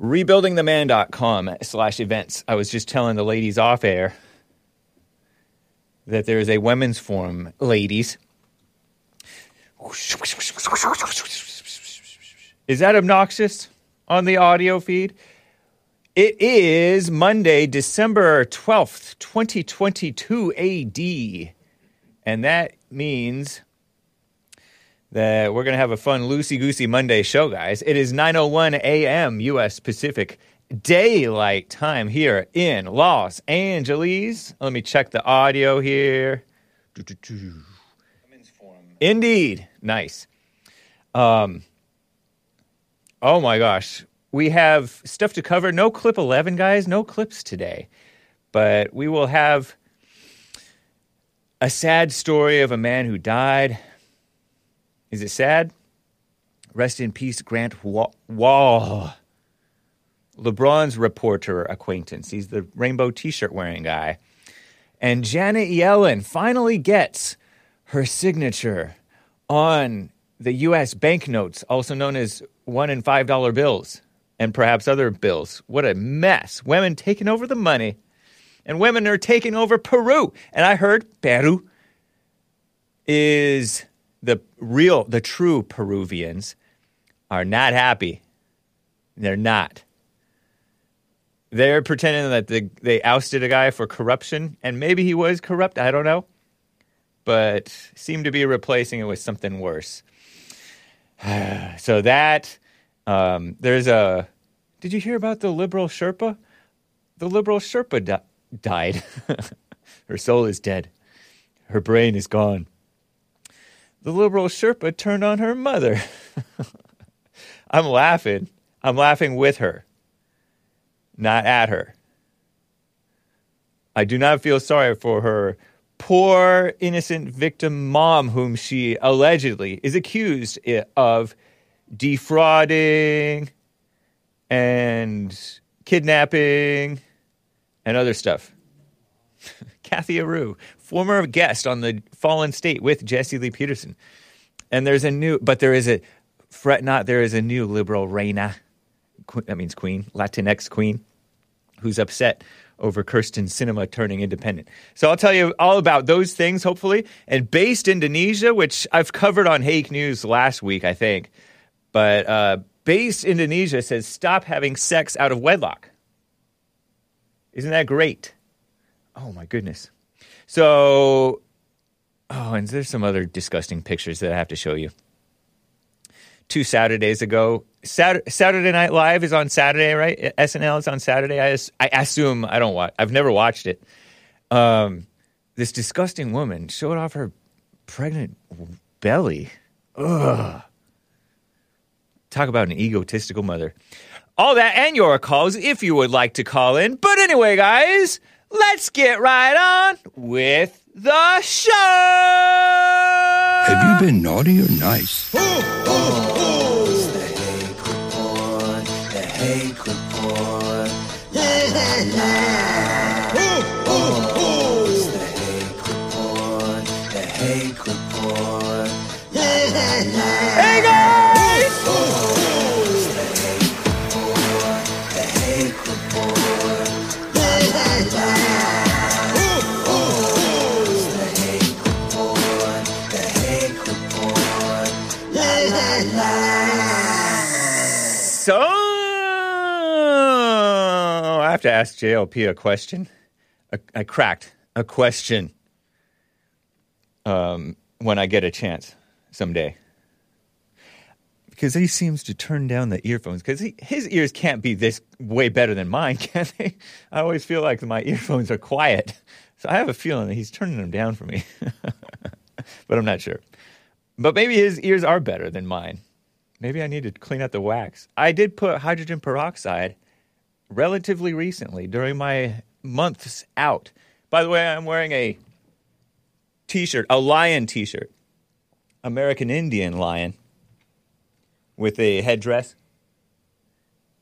rebuildingtheman.com slash events. I was just telling the ladies off air that there is a women's forum, ladies. Is that obnoxious on the audio feed? It is Monday, December 12th, 2022 AD. And that means that we're going to have a fun loosey goosey Monday show, guys. It is 9:01 a.m. U.S. Pacific Daylight Time here in Los Angeles. Let me check the audio here. Indeed, nice. Um, oh my gosh, we have stuff to cover. No clip 11, guys. No clips today, but we will have a sad story of a man who died is it sad? Rest in peace, Grant Wahl. LeBron's reporter acquaintance. He's the rainbow t shirt wearing guy. And Janet Yellen finally gets her signature on the U.S. banknotes, also known as one and five dollar bills, and perhaps other bills. What a mess. Women taking over the money, and women are taking over Peru. And I heard Peru is the real, the true Peruvians are not happy. They're not. They're pretending that the, they ousted a guy for corruption, and maybe he was corrupt. I don't know, but seem to be replacing it with something worse. so that um, there's a. Did you hear about the liberal Sherpa? The liberal Sherpa di- died. Her soul is dead. Her brain is gone the liberal Sherpa turned on her mother. I'm laughing. I'm laughing with her, not at her. I do not feel sorry for her poor innocent victim mom, whom she allegedly is accused of defrauding and kidnapping and other stuff. Cathy Heroux, former guest on the Fallen State with Jesse Lee Peterson. And there's a new, but there is a, fret not, there is a new liberal reina, that means queen, Latinx queen, who's upset over Kyrsten Sinema turning independent. So I'll tell you all about those things, hopefully. And based Indonesia, which I've covered on Hake News last week, I think. But uh, based Indonesia says stop having sex out of wedlock. Isn't that great? Oh my goodness. So, oh, and there's some other disgusting pictures that I have to show you. Two Saturdays ago, Saturday, Saturday Night Live is on Saturday, right? SNL is on Saturday. I, I assume I don't watch. I've never watched it. Um, this disgusting woman showed off her pregnant belly. Ugh. Talk about an egotistical mother. All that and your calls if you would like to call in. But anyway, guys, let's get right on with the show. Have you been naughty or nice? Ooh, ooh, ooh. It's the Hake Report, the Hake Report. La, la, la. Have to ask JLP a question. I, cracked a question um, when I get a chance someday. Because he seems to turn down the earphones. Because his ears can't be this way better than mine, can they? I always feel like my earphones are quiet. So I have a feeling that he's turning them down for me. but I'm not sure. But maybe his ears are better than mine. Maybe I need to clean out the wax. I did put hydrogen peroxide relatively recently during my months out. By the way, I'm wearing a t-shirt, a lion t-shirt. American Indian lion with a headdress.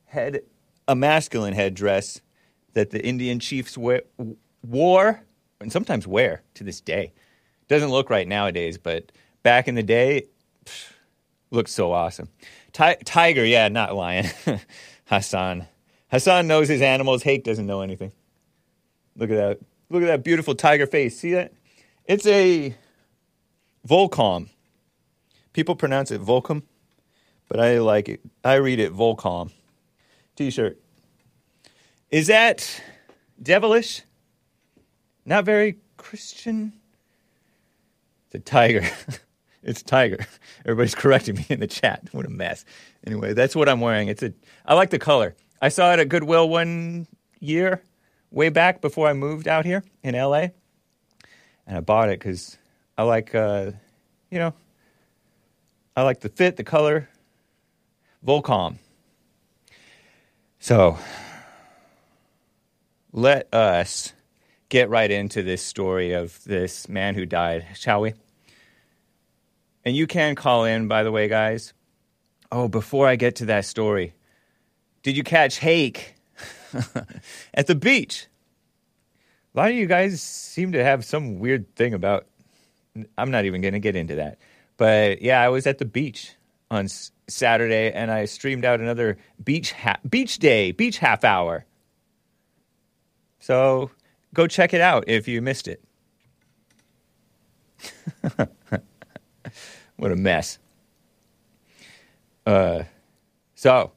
Head a masculine headdress that the Indian chiefs wear, wore and sometimes wear to this day. Doesn't look right nowadays, but back in the day, pff, looked so awesome. Ti- tiger, yeah, not lion. Hassan. Hassan knows his animals. Hake doesn't know anything. Look at that. Look at that beautiful tiger face. See that? It's a Volcom. People pronounce it Volcom, but I like it. I read it Volcom. T-shirt. Is that devilish? Not very Christian. The tiger. it's tiger. Everybody's correcting me in the chat. What a mess. Anyway, that's what I'm wearing. It's a. I like the color. I saw it at Goodwill one year, way back before I moved out here in LA, and I bought it because I like, uh, you know, I like the fit, the color. Volcom. So let us get right into this story of this man who died, shall we? And you can call in, by the way, guys. Oh, before I get to that story, did you catch Hake at the beach? A lot of you guys seem to have some weird thing about. I'm not even going to get into that. But yeah, I was at the beach on S- Saturday and I streamed out another beach ha- beach day, beach half hour. So go check it out if you missed it. what a mess. Uh, so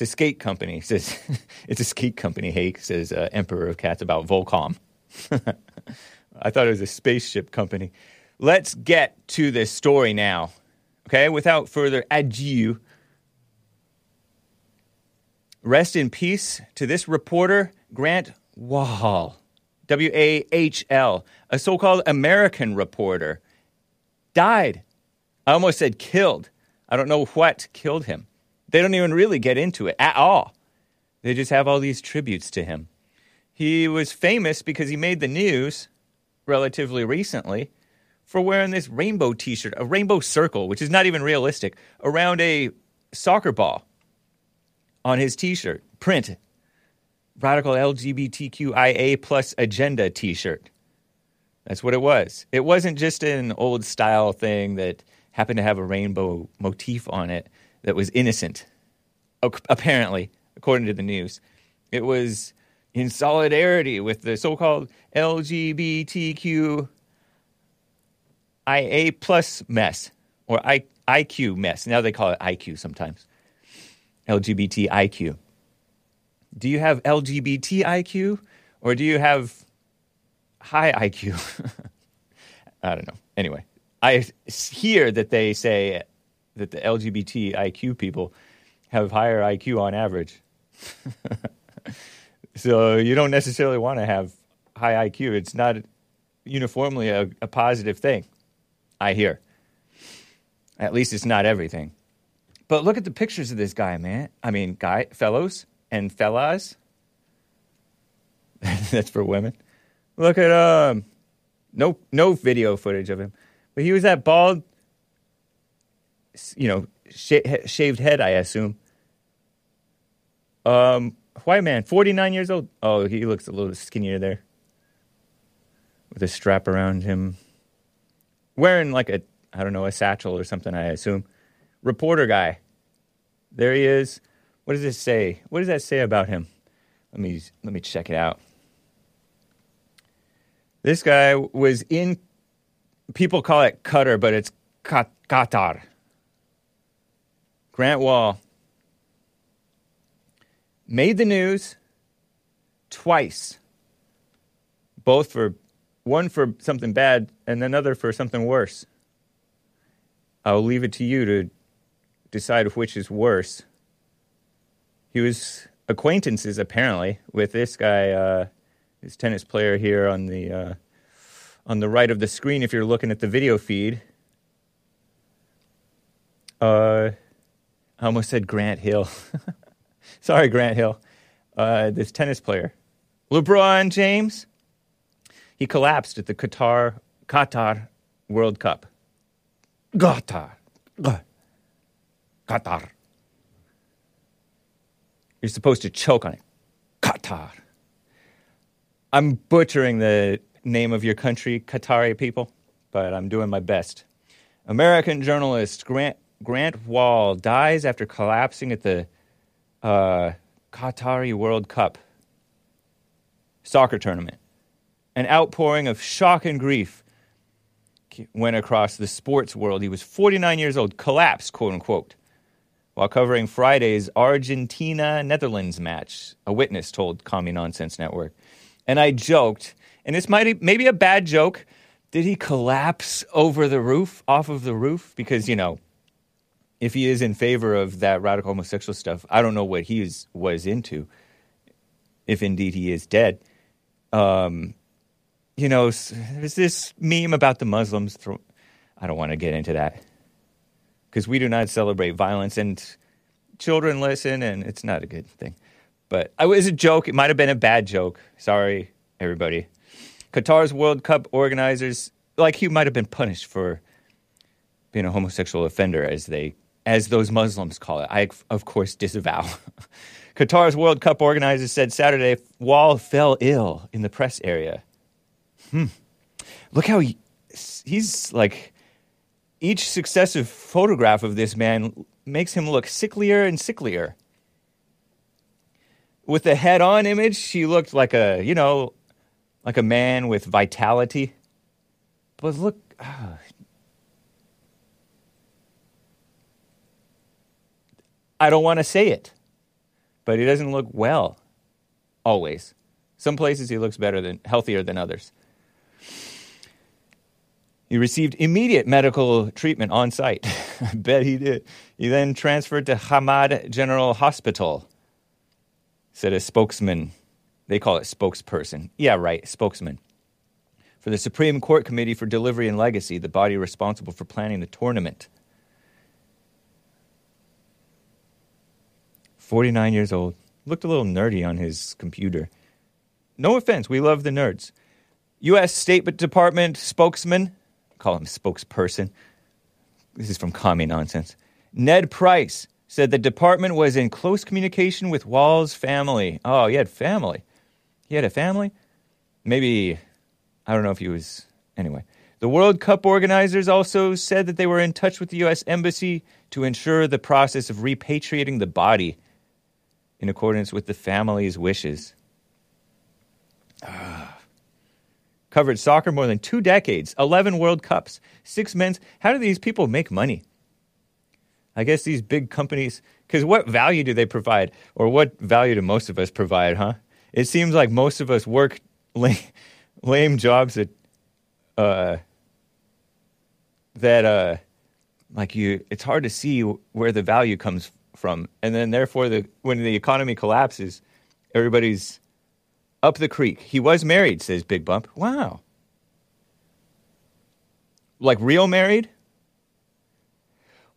it's a skate company. Says it's a skate company. Hake says uh, Emperor of Cats about Volcom. I thought it was a spaceship company. Let's get to this story now. Okay, without further ado, rest in peace to this reporter, Grant Wahl, W A H L, a so called American reporter, died. I almost said killed. I don't know what killed him. They don't even really get into it at all. They just have all these tributes to him. He was famous because he made the news relatively recently for wearing this rainbow t shirt, a rainbow circle, which is not even realistic, around a soccer ball on his t shirt. Print radical LGBTQIA plus agenda t shirt. That's what it was. It wasn't just an old style thing that happened to have a rainbow motif on it that was innocent, apparently, according to the news. It was in solidarity with the so called LGBTQIA plus mess or I, IQ mess. Now they call it IQ sometimes. LGBT IQ. Do you have LGBT IQ or do you have high IQ? I don't know. Anyway, I hear that they say that the LGBT IQ people have higher IQ on average. so you don't necessarily want to have high IQ. It's not uniformly a, a positive thing. I hear. At least it's not everything. But look at the pictures of this guy, man. I mean, guy, fellows and fellas. That's for women. Look at um, no no video footage of him, but he was that bald, you know, sh- shaved head. I assume. Um, white man, forty nine years old. Oh, he looks a little skinnier there, with a strap around him wearing like a I don't know a satchel or something. I assume. Reporter guy. There he is. What does it say? What does that say about him? Let me let me check it out. This guy was in. People call it Qatar, but it's Qatar. Grant Wahl made the news twice, both for one for something bad and another for something worse. I'll leave it to you to decide which is worse. He was acquaintances apparently with this guy, uh, this tennis player here on the uh, on the right of the screen. If you're looking at the video feed, uh, I almost said Grant Hill. Sorry, Grant Hill. Uh, this tennis player, LeBron James. He collapsed at the Qatar Qatar World Cup. Qatar. Qatar. You're supposed to choke on it. Qatar. I'm butchering the name of your country, Qatari people, but I'm doing my best. American journalist Grant, Grant Wahl dies after collapsing at the uh, Qatari World Cup soccer tournament. An outpouring of shock and grief went across the sports world. He was 49 years old, collapsed, quote unquote, while covering Friday's Argentina Netherlands match, a witness told Commie Nonsense Network. And I joked, and this might be maybe a bad joke. Did he collapse over the roof, off of the roof? Because, you know, if he is in favor of that radical homosexual stuff, I don't know what he is, was into, if indeed he is dead. Um, you know, there's this meme about the Muslims. I don't want to get into that because we do not celebrate violence, and children listen, and it's not a good thing. But it was a joke. It might have been a bad joke. Sorry, everybody. Qatar's World Cup organizers, like he might have been punished for being a homosexual offender, as they, as those Muslims call it. I, of course, disavow. Qatar's World Cup organizers said Saturday Wahl fell ill in the press area. Hmm. Look how he, he's like. Each successive photograph of this man makes him look sicklier and sicklier. With the head-on image, he looked like a, you know, like a man with vitality. But look, ah. I don't want to say it, but he doesn't look well. Always, some places he looks better than healthier than others. He received immediate medical treatment on site. I bet he did. He then transferred to Hamad General Hospital, said a spokesman. They call it spokesperson. Yeah, right, spokesman. For the Supreme Court Committee for Delivery and Legacy, the body responsible for planning the tournament. 49 years old. Looked a little nerdy on his computer. No offense, we love the nerds. U.S. State Department spokesman, call him spokesperson. This is from Commie Nonsense. Ned Price said the department was in close communication with Wahl's family. Oh, he had family. He had a family? Maybe, I don't know if he was. Anyway. The World Cup organizers also said that they were in touch with the U.S. Embassy to ensure the process of repatriating the body in accordance with the family's wishes. Ah. Covered soccer more than two decades, 11 World Cups, six men's. How do these people make money? I guess these big companies, because what value do they provide? Or what value do most of us provide, huh? It seems like most of us work lame, lame jobs that, uh, that, uh, like you, it's hard to see where the value comes from. And then therefore, the, when the economy collapses, everybody's up the creek. He was married, says Big Bump. Wow. Like real married?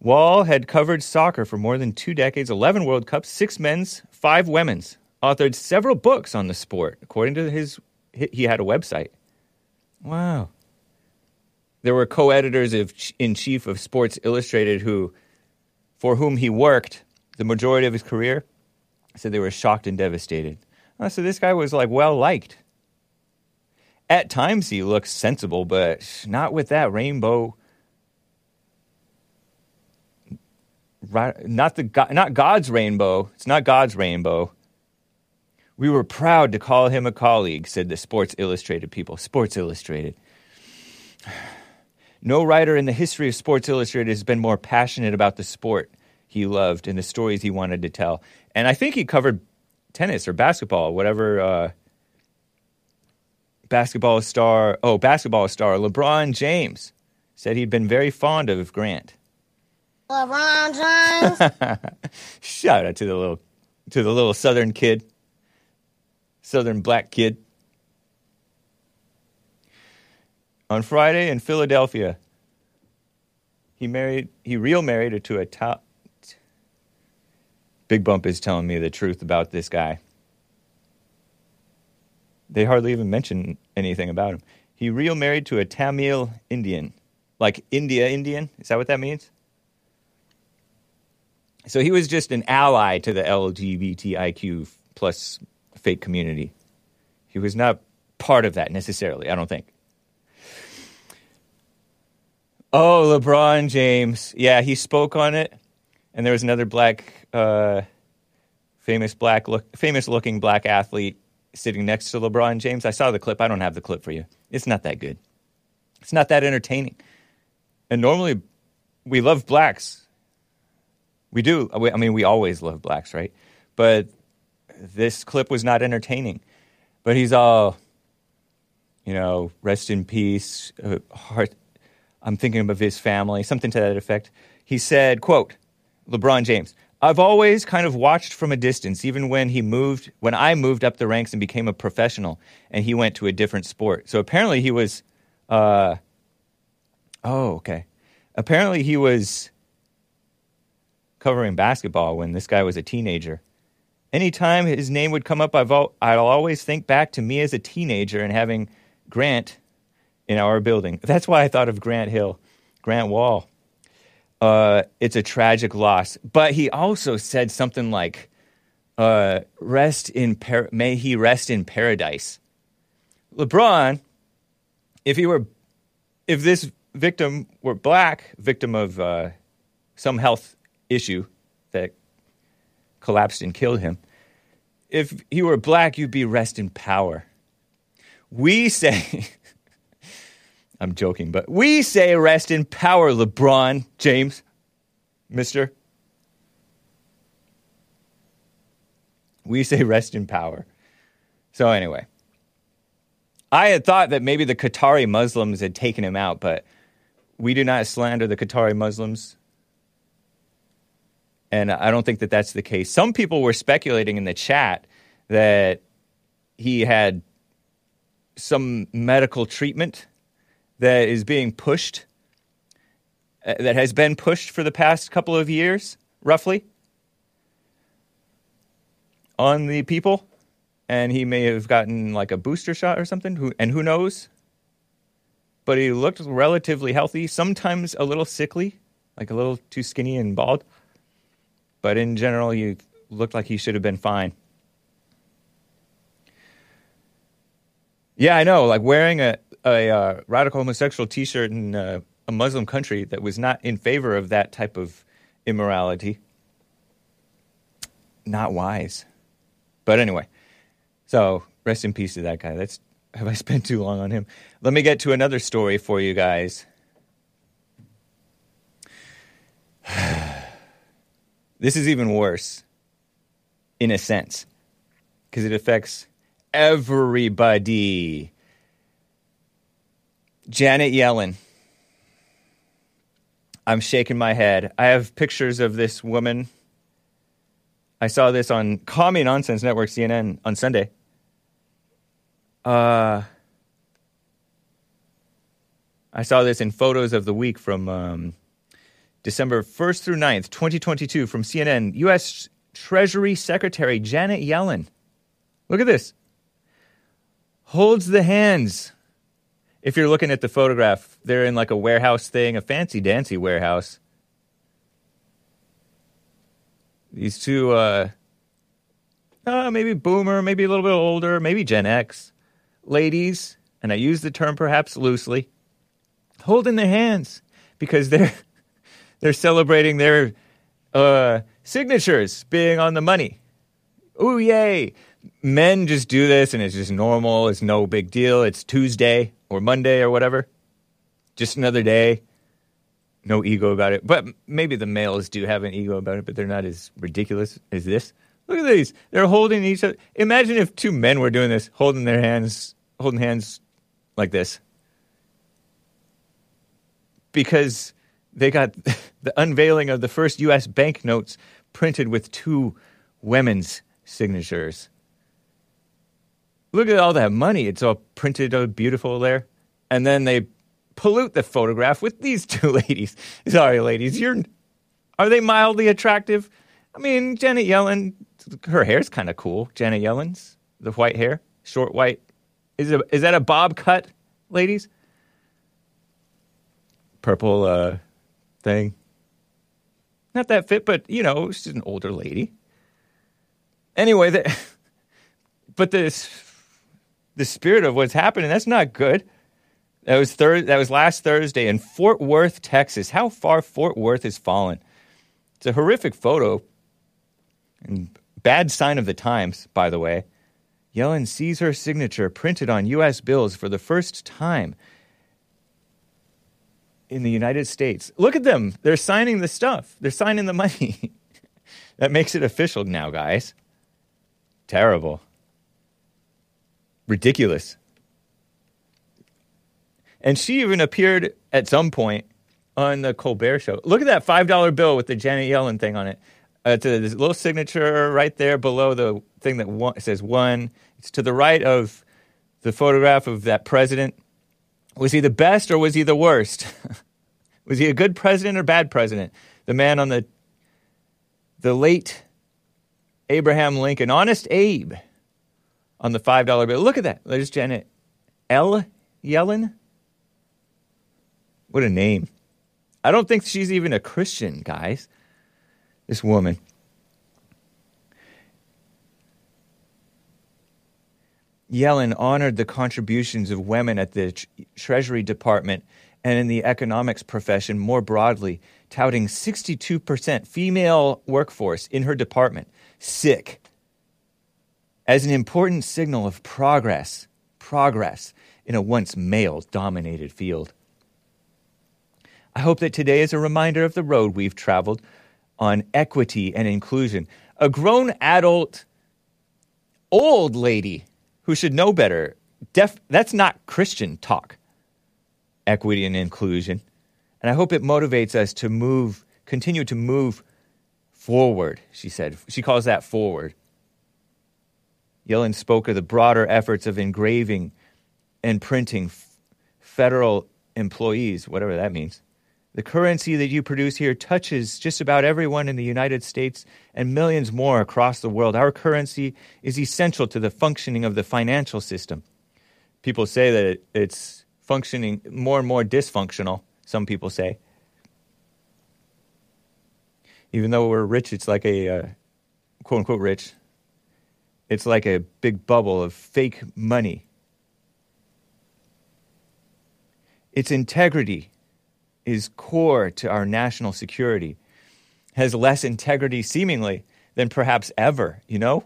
Wahl had covered soccer for more than two decades, 11 World Cups, six men's, five women's, authored several books on the sport. According to his, he had a website. Wow. There were co-editors of in chief of Sports Illustrated who, for whom he worked the majority of his career, said they were shocked and devastated. Oh, so this guy was like well liked. At times he looks sensible, but not with that rainbow. Right, not the not God's rainbow. It's not God's rainbow. We were proud to call him a colleague," said the Sports Illustrated people. Sports Illustrated. No writer in the history of Sports Illustrated has been more passionate about the sport he loved and the stories he wanted to tell. And I think he covered tennis or basketball, whatever. Uh, basketball star, oh, basketball star LeBron James said he'd been very fond of Grant. LeBron James. Shout out to the little, to the little Southern kid, Southern black kid. On Friday in Philadelphia, he married, he real married her to a top. Big Bump is telling me the truth about this guy. They hardly even mention anything about him. He real married to a Tamil Indian, like India Indian. Is that what that means? So he was just an ally to the LGBTIQ plus fake community. He was not part of that necessarily, I don't think. Oh, LeBron James. Yeah, he spoke on it. And there was another black uh, famous black look, famous looking black athlete sitting next to LeBron James. I saw the clip. I don't have the clip for you. It's not that good. It's not that entertaining. And normally, we love blacks. We do. I mean, we always love blacks, right? But this clip was not entertaining. But he's all, you know, rest in peace. Uh, heart. I'm thinking of his family, something to that effect. He said, "quote LeBron James." I've always kind of watched from a distance, even when he moved, when I moved up the ranks and became a professional, and he went to a different sport. So apparently he was, uh, oh, okay. Apparently he was covering basketball when this guy was a teenager. Anytime his name would come up, I'll always think back to me as a teenager and having Grant in our building. That's why I thought of Grant Hill, Grant Wahl. Uh, it's a tragic loss. But he also said something like, uh, "Rest in par- may he rest in paradise." LeBron, if he were, if this victim were black, victim of uh, some health issue that collapsed and killed him, if he were black, you'd be rest in power. We say. I'm joking, but we say rest in power, LeBron James, mister. We say rest in power. So, anyway, I had thought that maybe the Qatari Muslims had taken him out, but we do not slander the Qatari Muslims. And I don't think that that's the case. Some people were speculating in the chat that he had some medical treatment that is being pushed, uh, that has been pushed for the past couple of years, roughly, on the people. And he may have gotten like a booster shot or something, who, and who knows? But he looked relatively healthy, sometimes a little sickly, like a little too skinny and bald. But in general, he looked like he should have been fine. Yeah, I know. Like wearing a, a uh, radical homosexual T-shirt in uh, a Muslim country that was not in favor of that type of immorality. Not wise. But anyway, so rest in peace to that guy. That's have I spent too long on him? Let me get to another story for you guys. this is even worse, in a sense, because it affects everybody. Janet Yellen. I'm shaking my head. I have pictures of this woman. I saw this on Commie Nonsense Network, CNN, on Sunday. Uh, I saw this in photos of the week from um, December 1st through 9th, 2022, from CNN. U.S. Treasury Secretary Janet Yellen. Look at this. Holds the hands if you're looking at the photograph, they're in like a warehouse thing, a fancy dancy warehouse. These two, uh, uh, maybe boomer, maybe a little bit older, maybe Gen X ladies, and I use the term perhaps loosely, holding their hands because they're they're celebrating their uh, signatures being on the money. Ooh, yay! Men just do this, and it's just normal. It's no big deal. It's Tuesday or Monday or whatever. Just another day. No ego about it. But maybe the males do have an ego about it, but they're not as ridiculous as this. Look at these. They're holding each other. Imagine if two men were doing this, holding their hands, holding hands like this. Because they got the unveiling of the first US banknotes printed with two women's signatures. Look at all that money. It's all printed uh, beautiful there. And then they pollute the photograph with these two ladies. Sorry, ladies. You're are they mildly attractive? I mean, Janet Yellen, her hair's kind of cool. Janet Yellen's the white hair, short white. Is it, is that a bob cut, ladies? Purple uh, thing. Not that fit, but you know, she's an older lady. Anyway, the, but this the spirit of what's happening. That's not good. That was thir- That was last Thursday in Fort Worth, Texas. How far Fort Worth has fallen? It's a horrific photo. And Bad sign of the times, by the way. Yellen sees her signature printed on U.S. bills for the first time in the United States. Look at them. They're signing the stuff, they're signing the money. that makes it official now, guys. Terrible. Ridiculous. And she even appeared at some point on the Colbert Show. Look at that $5 bill with the Janet Yellen thing on it. Uh, it's a little signature right there below the thing that one, says one. It's to the right of the photograph of that president. Was he the best or was he the worst? was he a good president or bad president? The man on the the late Abraham Lincoln, honest Abe, on the five dollar bill. Look at that. There's Janet L. Yellen. What a name. I don't think she's even a Christian, guys. This woman. Yellen honored the contributions of women at the Treasury Department and in the economics profession more broadly, touting 62% female workforce in her department. Sick. As an important signal of progress, progress in a once male dominated field. I hope that today is a reminder of the road we've traveled on equity and inclusion. A grown adult, old lady who should know better. Def- that's not Christian talk. Equity and inclusion. And I hope it motivates us to move, continue to move forward, she said. She calls that forward. Yellen spoke of the broader efforts of engraving and printing f- federal employees, whatever that means. The currency that you produce here touches just about everyone in the United States and millions more across the world. Our currency is essential to the functioning of the financial system. People say that it's functioning more and more dysfunctional, some people say. Even though we're rich, it's like a uh, quote unquote rich, it's like a big bubble of fake money. Its integrity is core to our national security, has less integrity seemingly than perhaps ever, you know?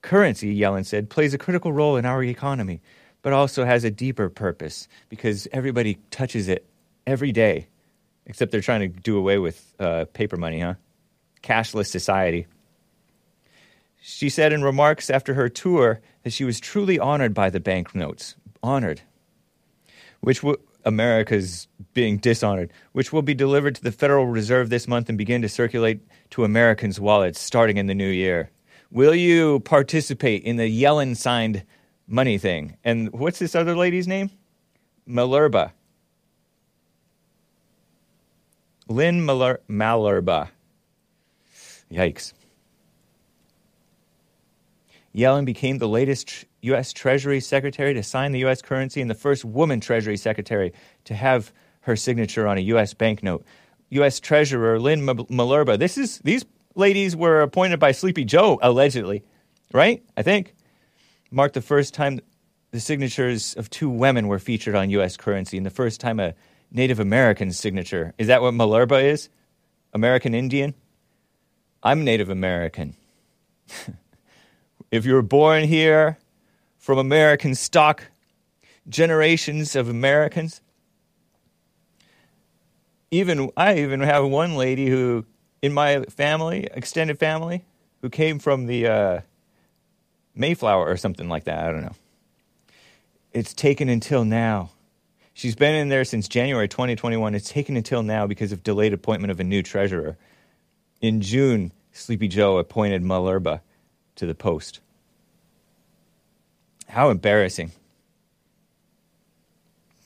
Currency, Yellen said, plays a critical role in our economy, but also has a deeper purpose because everybody touches it every day, except they're trying to do away with uh, paper money, huh? Cashless society. She said in remarks after her tour that she was truly honored by the banknotes. Honored. Which w- America's being dishonored, which will be delivered to the Federal Reserve this month and begin to circulate to Americans' wallets starting in the new year. Will you participate in the Yellen signed money thing? And what's this other lady's name? Malerba. Lynn Maler- Malerba. Yikes. Yellen became the latest U.S. Treasury Secretary to sign the U.S. currency and the first woman Treasury Secretary to have her signature on a U.S. banknote. U.S. Treasurer Lynn Malerba. This is these ladies were appointed by Sleepy Joe allegedly, right? I think marked the first time the signatures of two women were featured on U.S. currency, and the first time a Native American signature. Is that what Malerba is? American Indian. I'm Native American. if you were born here from American stock, generations of Americans. Even I even have one lady who, in my family, extended family, who came from the uh, Mayflower or something like that. I don't know. It's taken until now. She's been in there since January 2021. It's taken until now because of delayed appointment of a new treasurer. In June, Sleepy Joe appointed Malerba to the post. How embarrassing.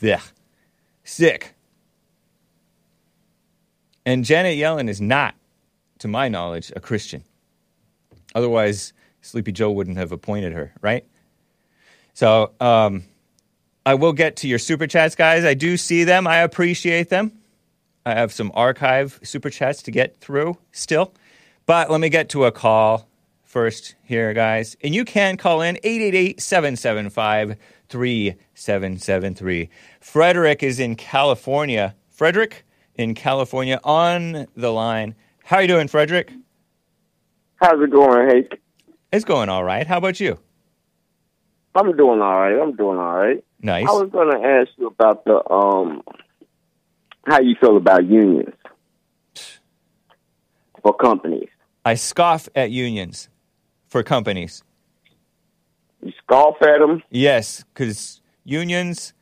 Yeah. Sick. And Janet Yellen is not, to my knowledge, a Christian. Otherwise, Sleepy Joe wouldn't have appointed her, right? So um, I will get to your super chats, guys. I do see them. I appreciate them. I have some archive super chats to get through still. But let me get to a call first here, guys. And you can call in 888 775 3773. Frederick is in California. Frederick in California on the line. How are you doing, Frederick? How's it going, Hank? It's going all right. How about you? I'm doing all right. I'm doing all right. Nice. I was going to ask you about the um, how you feel about unions for companies. I scoff at unions for companies. You scoff at them. Yes, because unions,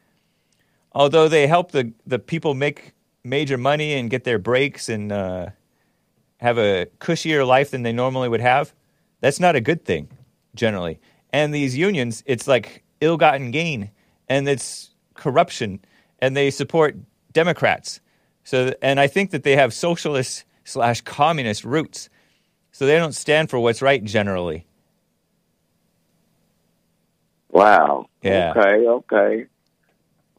although they help the, the people make major money and get their breaks and uh, have a cushier life than they normally would have, that's not a good thing generally. And these unions, it's like ill gotten gain and it's corruption and they support Democrats. So, and I think that they have socialist slash communist roots. So they don't stand for what's right generally. Wow. Yeah. Okay. Okay.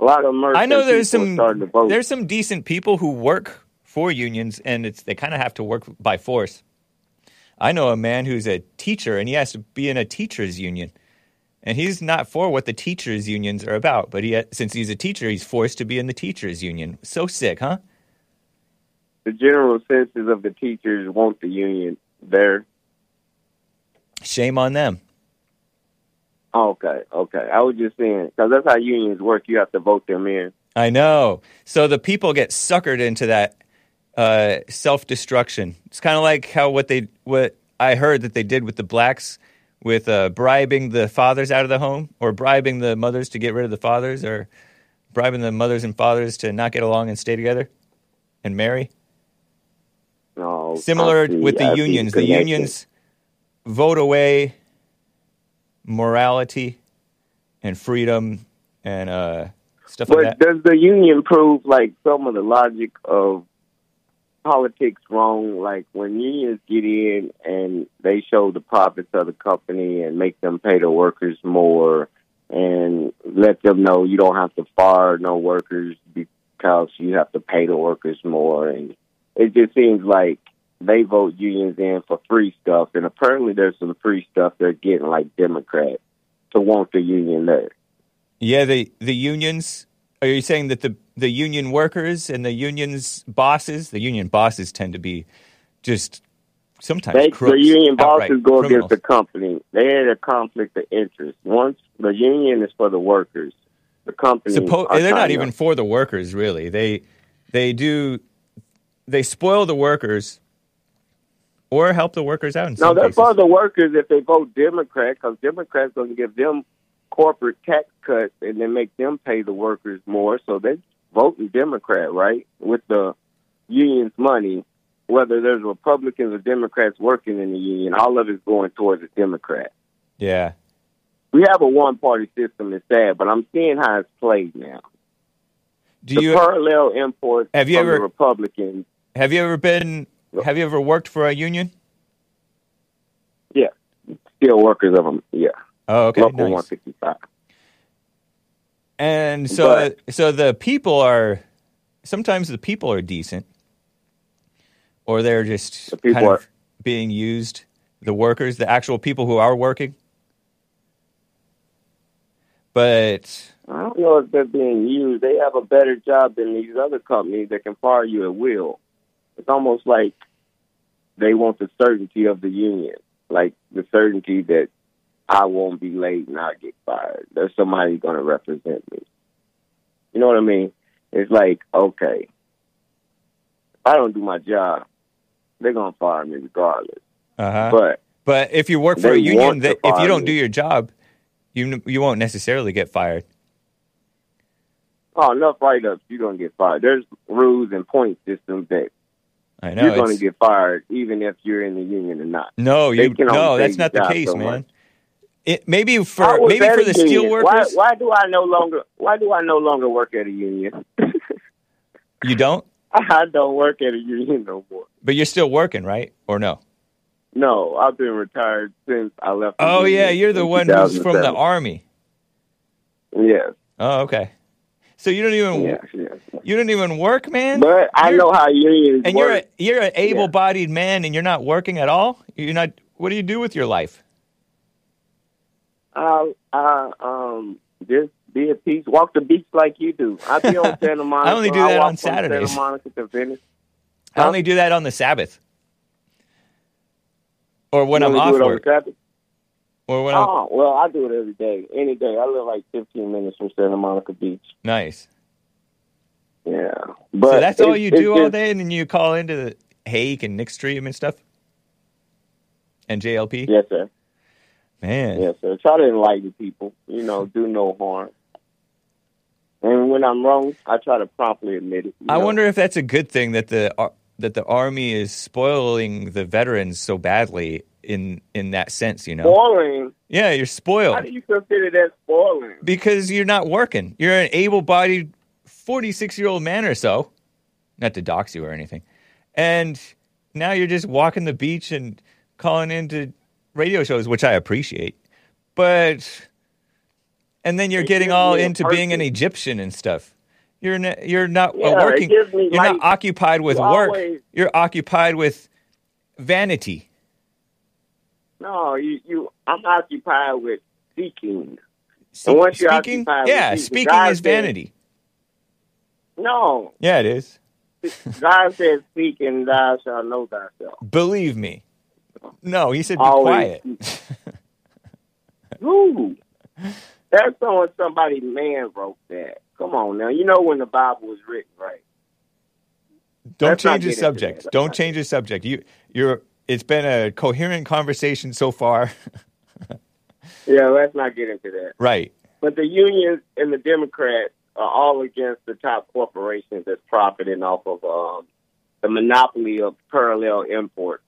A lot of American I know there's some starting to vote. there's some decent people who work for unions, and it's they kind of have to work by force. I know a man who's a teacher, and he has to be in a teachers union, and he's not for what the teachers unions are about. But he, since he's a teacher, he's forced to be in the teachers union. So sick, huh? the general census of the teachers want the union there. Shame on them. Okay. Okay. I was just saying because that's how unions work. You have to vote them in. I know. So the people get suckered into that uh, self destruction. It's kind of like how what they what I heard that they did with the blacks with uh, bribing the fathers out of the home, or bribing the mothers to get rid of the fathers, or bribing the mothers and fathers to not get along and stay together and marry. No. Similar with the see unions. The unions vote away morality and freedom and uh, stuff But like that. does the union prove like some of the logic of politics wrong? Like when unions get in and they show the profits of the company and make them pay the workers more and let them know you don't have to fire no workers because you have to pay the workers more and it just seems like they vote unions in for free stuff and apparently there's some free stuff they're getting like Democrats to want the union there. Yeah, the the unions. Are you saying that the the union workers and the unions bosses, the union bosses tend to be just sometimes They, crooks, the union bosses go criminals. against the company. They had a conflict of interest. Once the union is for the workers, the company. Suppo- they're not even for the workers, really. They they do they spoil the workers or help the workers out in No, they're cases. for the workers if they vote Democrat, because Democrats going to give them corporate tax cuts and then make them pay the workers more. So they're voting Democrat, right? With the union's money, whether there's Republicans or Democrats working in the union, all of it's going towards the Democrat. yeah. We have a one party system, it's sad, but I'm seeing how it's played now. Do the you parallel imports Have you ever- the Republicans. Have you ever been have you ever worked for a union? Yeah, still workers of them. Yeah, Oh, okay. local nice. 165. And so, But- so the people are sometimes the people are decent, or they're just The people kind are- of being used. The workers, the actual people who are working, but I don't know if they're being used. They have a better job than these other companies that can fire you at will. It's almost like they want the certainty of the union, like the certainty that I won't be late and I'll get fired. There's somebody going to represent me. You know what I mean? It's like, okay, if I don't do my job, they're going to fire me regardless. uh-huh. But but if you work for a union, that if you don't me. do your job, you you won't necessarily get fired. oh, enough write ups, you're going to get fired. There's rules and point systems that I know. you're going to get fired even if you're in the union or not. no, you no, that's not the case, so man. It maybe for maybe for the steel union. Why, workers, why do I no longer? Why do I no longer work at a union? you don't, I don't work at a union no more. but you're still working, right? Or no? No, I've been retired since I left. the Oh yeah, you're the one who's from the army. Yes, Oh, okay. So you don't even yes. you don't even work, man. But I You're- know how unions and work. you're a, you're an able-bodied man, and you're not working at all. You're not. What do you do with your life? I, I um just be at peace. Walk the beach like you do. I be on Santa Monica. I only do that on Saturdays. Santa Monica to Venice. I only do that on the Sabbath. or when You I'm off do it over work? Or when I'm Oh, well, I do it every day, any day. I live like 15 minutes from Santa Monica Beach. nice. Yeah, but so that's all you do all just- day, and then you call into the Hake and Nick Stream and stuff, and JLP. Yes, sir. Man, Yes, sir. Try to enlighten people. You know, do no harm. And when I'm wrong, I try to promptly admit it. I know. wonder if that's a good thing that the uh, that the army is spoiling the veterans so badly in in that sense. You know, spoiling. yeah, you're spoiled. How do you consider that spoiling? because you're not working. You're an able-bodied 46 year old man or so, not to dox you or anything, and now you're just walking the beach and calling into radio shows, which I appreciate, but and then you're It getting all into being an. Egyptian and stuff. You're n- you're not Yeah, working. You're not occupied with You work. always- You're occupied with vanity. No, you, you. I'm occupied with seeking. Se- And once you're speaking, with yeah, speaking God is vanity. No, Yeah, it is. God says, "Speak and thou shalt know thyself." Believe me. No, he said be Always. quiet. Who? That's on somebody man wrote that. Come on now, you know when the Bible was written, right? Don't Let's change the subject. Don't change the subject. You, you're. It's been a coherent conversation so far. Yeah, let's not get into that. right. But the unions and the Democrats are all against the top corporations that's profiting off of um, the monopoly of parallel imports.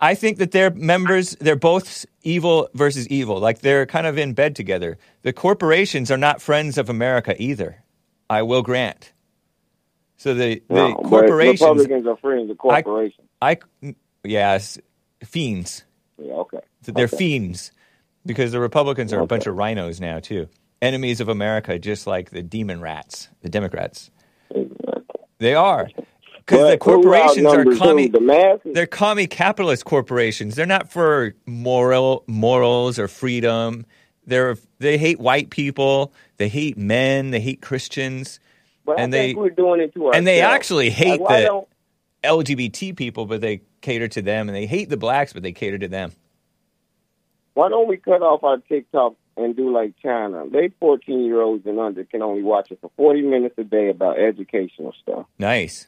I think that they're members. They're both evil versus evil. Like they're kind of in bed together. The corporations are not friends of America either. I will grant. So the the No, corporations. Republicans are friends of corporations. I yes, fiends. yeah, okay. They're Okay. fiends because the Republicans are a bunch of rhinos now too. Enemies of America, just like the demon rats, the Democrats. They are because the corporations are commie. The masses. They're commie capitalist corporations. They're not for moral morals or freedom. They're they hate white people. They hate men. They hate Christians, but and I think they- we're doing it to ourselves. and they actually hate like, the- LGBT people, but they cater to them, and they hate the blacks, but they cater to them. Why don't we cut off our TikTok and do like China? They 14 year olds and under can only watch it for 40 minutes a day about educational stuff. Nice.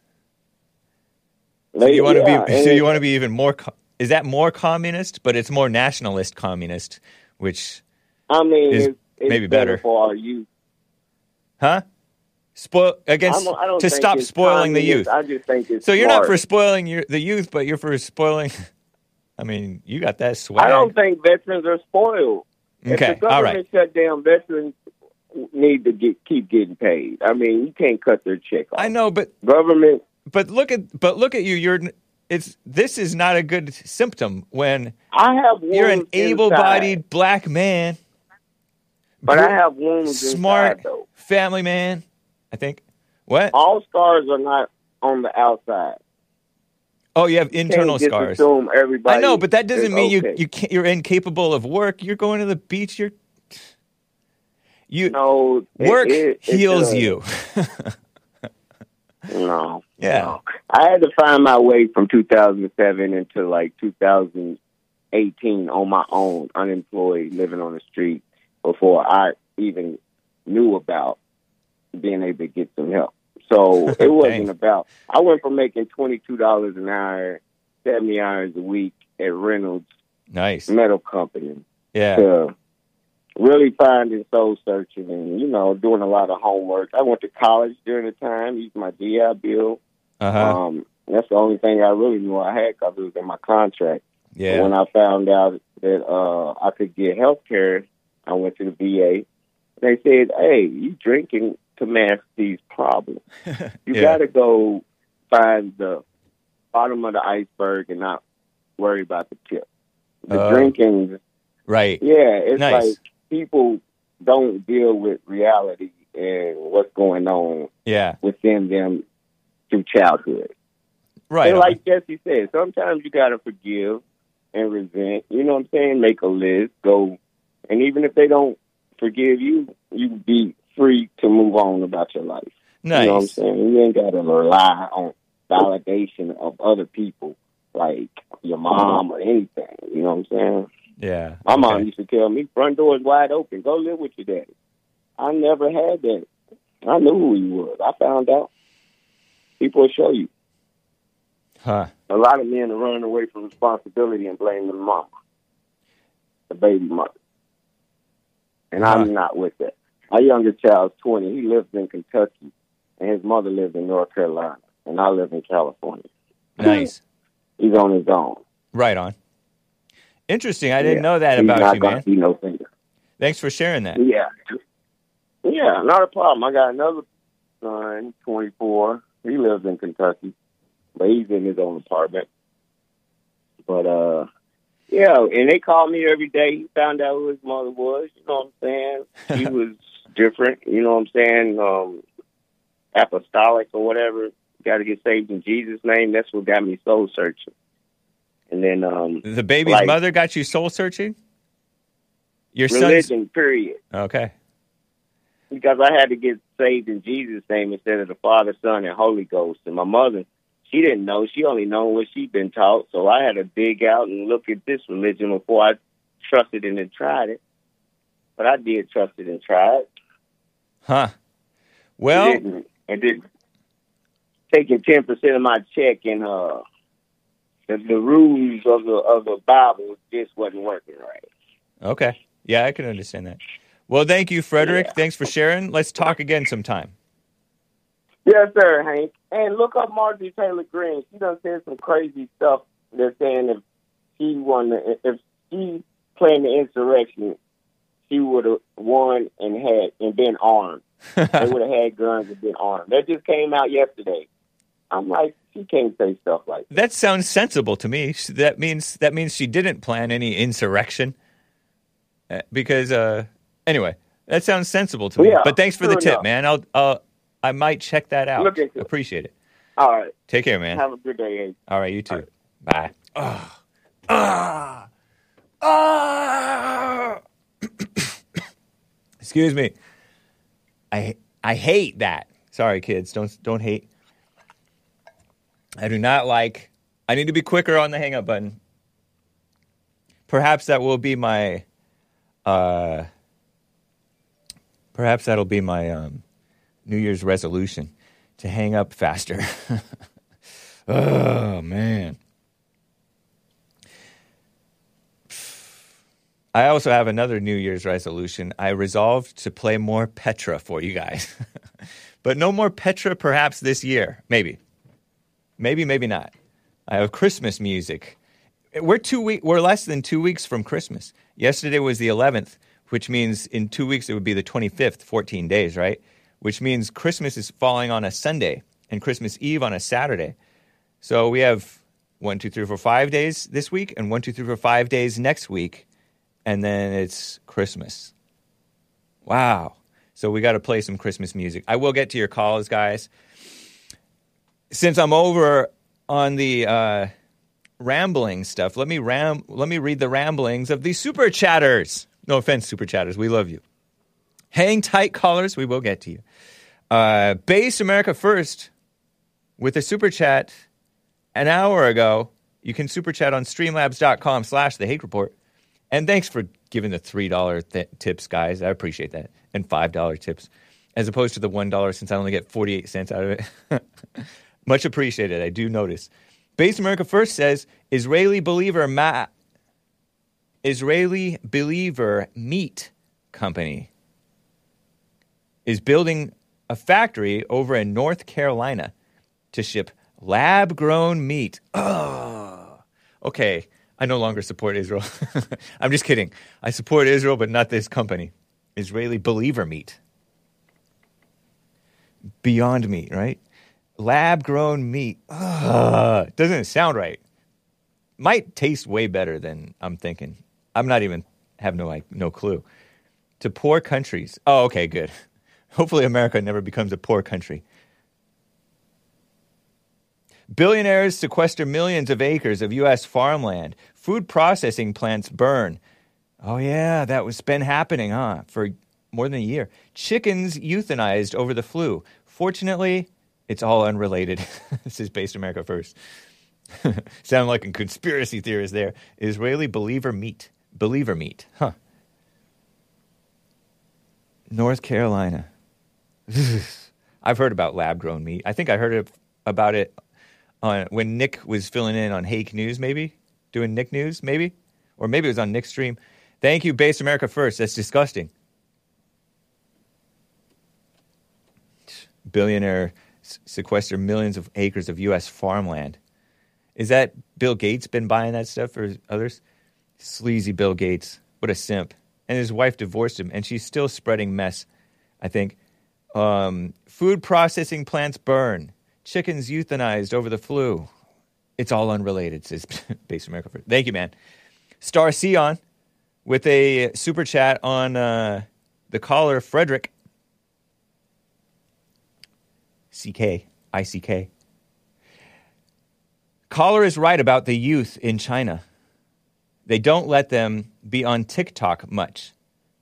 So you want to yeah, be so you want to be even more. Co- is that more communist? But it's more nationalist communist, which I mean, is it's, it's maybe better. for our youth. huh? Spoil against to stop spoiling the youth. I just think it's So you're not for spoiling your, the youth, but you're for spoiling. I mean, you got that swag. I don't think veterans are spoiled. If okay, the all right. shut down, veterans need to get keep getting paid. I mean, you can't cut their check off. I know, but Government, but look at but look at you. You're it's this is not a good symptom when I have you're an able-bodied black man, but I have wounds smart inside, family man. I think what? All scars are not on the outside. Oh, you have internal just scars. Assume everybody I know, but that doesn't mean you okay. you can't, you're incapable of work. You're going to the beach. You're you No, work it- it heals does. you. No. Yeah. no. I had to find my way from 2007 into like 2018 on my own, unemployed, living on the street before I even knew about being able to get some help. So it wasn't about. I went from making twenty two dollars an hour, seventy hours a week at Reynolds nice. Metal Company Yeah. to really finding soul searching and you know doing a lot of homework. I went to college during the time, used my GI Bill. Uh huh. Um, that's the only thing I really knew I had because it was in my contract. Yeah. When I found out that uh, I could get health care, I went to the VA. They said, "Hey, you drinking to mask these problems. You Yeah. got to go find the bottom of the iceberg and not worry about the tip." The Oh. drinking Right. yeah, it's Nice. like people don't deal with reality and what's going on Yeah. within them through childhood. Right. and like Jesse said, sometimes you gotta forgive and resent. You know what I'm saying? Make a list, go, and even if they don't forgive you, you be free to move on about your life. nice. You know what I'm saying? You ain't gotta rely on validation of other people like your mom or anything. You know what I'm saying? Yeah. My mom used to tell me, "Front door is wide open. Go live with your daddy." I never had that. I knew who he was. I found out. People will show you. Huh. A lot of men are running away from responsibility and blaming the mama, the baby mother. And Huh. I'm not with that. My youngest child's 20. He lives in Kentucky, and his mother lives in North Carolina, and I live in California. Nice. He's on his own. Right on. Interesting. I didn't Yeah. know that He's about not you, man. see no finger. Thanks for sharing that. Yeah. Yeah, not a problem. I got another son, 24. He lives in Kentucky, but he's in his own apartment. But, uh, yeah, and they called me every day. He found out who his mother was. You know what I'm saying? He was different. You know what I'm saying? Um, apostolic or whatever. Got to get saved in Jesus' name. That's what got me soul searching. And then um, The baby's Like- mother got you soul searching? Your son's religion, period. Okay. because I had to get saved in Jesus' name instead of the Father, Son, and Holy Ghost. And my mother, she didn't know. She only known what she'd been taught. So I had to dig out and look at this religion before I trusted it and tried it. But I did trust it and try it. Huh. Well, didn't, it didn't. Taking ten percent of my check and uh, the, the rules of the of the Bible just wasn't working right. okay. Yeah, I can understand that. Well, thank you, Frederick. Yeah. Thanks for sharing. Let's talk again sometime. Yes, sir, Hake. And look up Marjorie Taylor Greene. She done said some crazy stuff. They're saying if she won, the, if she planned the insurrection, she would have won and had and been armed. they would have had guns and been armed. That just came out yesterday. I'm like, she can't say stuff like that. That sounds sensible to me. That means that means she didn't plan any insurrection. Uh, because uh anyway, that sounds sensible to me. Yeah, but thanks for the tip, enough. man. I'll uh I might check that out. Look into. Appreciate it. All right, Take care, man. have a good day, Hake. All right, you too. Bye. Ah. Ah. Ah. Excuse me. I I hate that. Sorry, kids. Don't don't hate. I do not like. I need to be quicker on the hang up button. Perhaps that will be my. Uh, perhaps that'll be my um, New Year's resolution to hang up faster. oh man. I also have another New Year's resolution. I resolved to play more Petra for you guys. but no more Petra perhaps this year. Maybe. Maybe, maybe not. I have Christmas music. We're two week we're less than 2 weeks from Christmas. Yesterday was the 11th, which means in 2 weeks it would be the 25th, 14 days, right? Which means Christmas is falling on a Sunday and Christmas Eve on a Saturday. So we have one, two, three, four, five days this week, and one, two, three, four, five days next week, and then it's Christmas. Wow. So we got to play some Christmas music. I will get to your calls, guys. Since I'm over on the uh, rambling stuff, let me ram. Let me read the ramblings of the super chatters. No offense, super chatters. We love you. Hang tight, callers. We will get to you. Uh, Base America First with a super chat an hour ago. You can super chat on streamlabs.com slash the hake report. And thanks for giving the $3 th- tips, guys. I appreciate that. And $5 tips, as opposed to the $1 since I only get 48 cents out of it. Much appreciated. I do notice. Base America First says Israeli believer Matt, Israeli believer meat company is building a factory over in North Carolina to ship lab grown meat. Oh, okay. I no longer support Israel. I'm just kidding. I support Israel, but not this company. Israeli believer meat. Beyond meat, right? Lab grown meat. Ugh, doesn't sound right. Might taste way better than I'm thinking. I'm not even have no like, no clue. To poor countries. Oh, okay, good. Hopefully, America never becomes a poor country. Billionaires sequester millions of acres of U.S. farmland. Food processing plants burn. Oh, yeah, that was been happening, huh? For more than a year. Chickens euthanized over the flu. Fortunately, it's all unrelated. this is Based America First. Sound like a conspiracy theorist there. Israeli believer meat. Believer meat. Huh. North Carolina. I've heard about lab grown meat. I think I heard about it on when Nick was filling in on Hake News, maybe doing Nick News, maybe, or maybe it was on Nick's stream. Thank you, Base America First. That's disgusting. Billionaire sequester millions of acres of U.S. farmland. Is that Bill Gates been buying that stuff or others? Sleazy Bill Gates. What a simp. And his wife divorced him, and she's still spreading mess, I think. Um, food processing plants burn. Chickens euthanized over the flu. It's all unrelated, says Base America. Thank you, man. Star Sion with a super chat on uh, the caller, Frederick. CK, ICK. Caller is right about the youth in China. They don't let them be on TikTok much.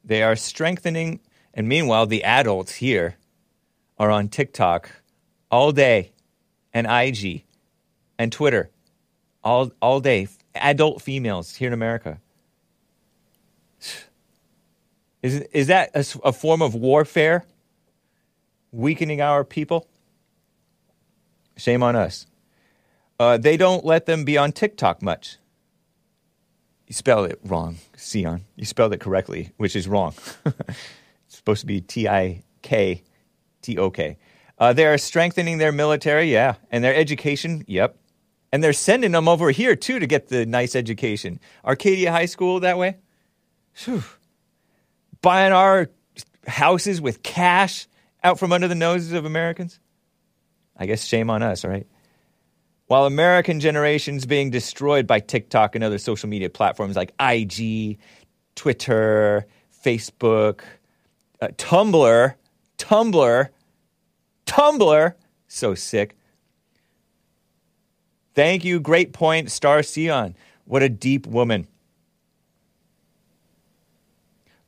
They are strengthening, and meanwhile, the adults here are on TikTok all day and IG and Twitter all, all day. Adult females here in America. Is, is that a form of warfare? Weakening our people? Shame on us. Uh, they don't let them be on TikTok much. You spelled it wrong, Sion. You spelled it correctly, which is wrong. it's supposed to be T I K T O K. Uh, they are strengthening their military, yeah, and their education, yep. And they're sending them over here, too, to get the nice education. Arcadia High School that way. Phew. Buying our houses with cash out from under the noses of Americans. I guess shame on us, right? While American generations being destroyed by TikTok and other social media platforms like IG, Twitter, Facebook, uh, Tumblr, Tumblr, Tumblr, so sick. Thank you, great point, Star Sion. What a deep woman.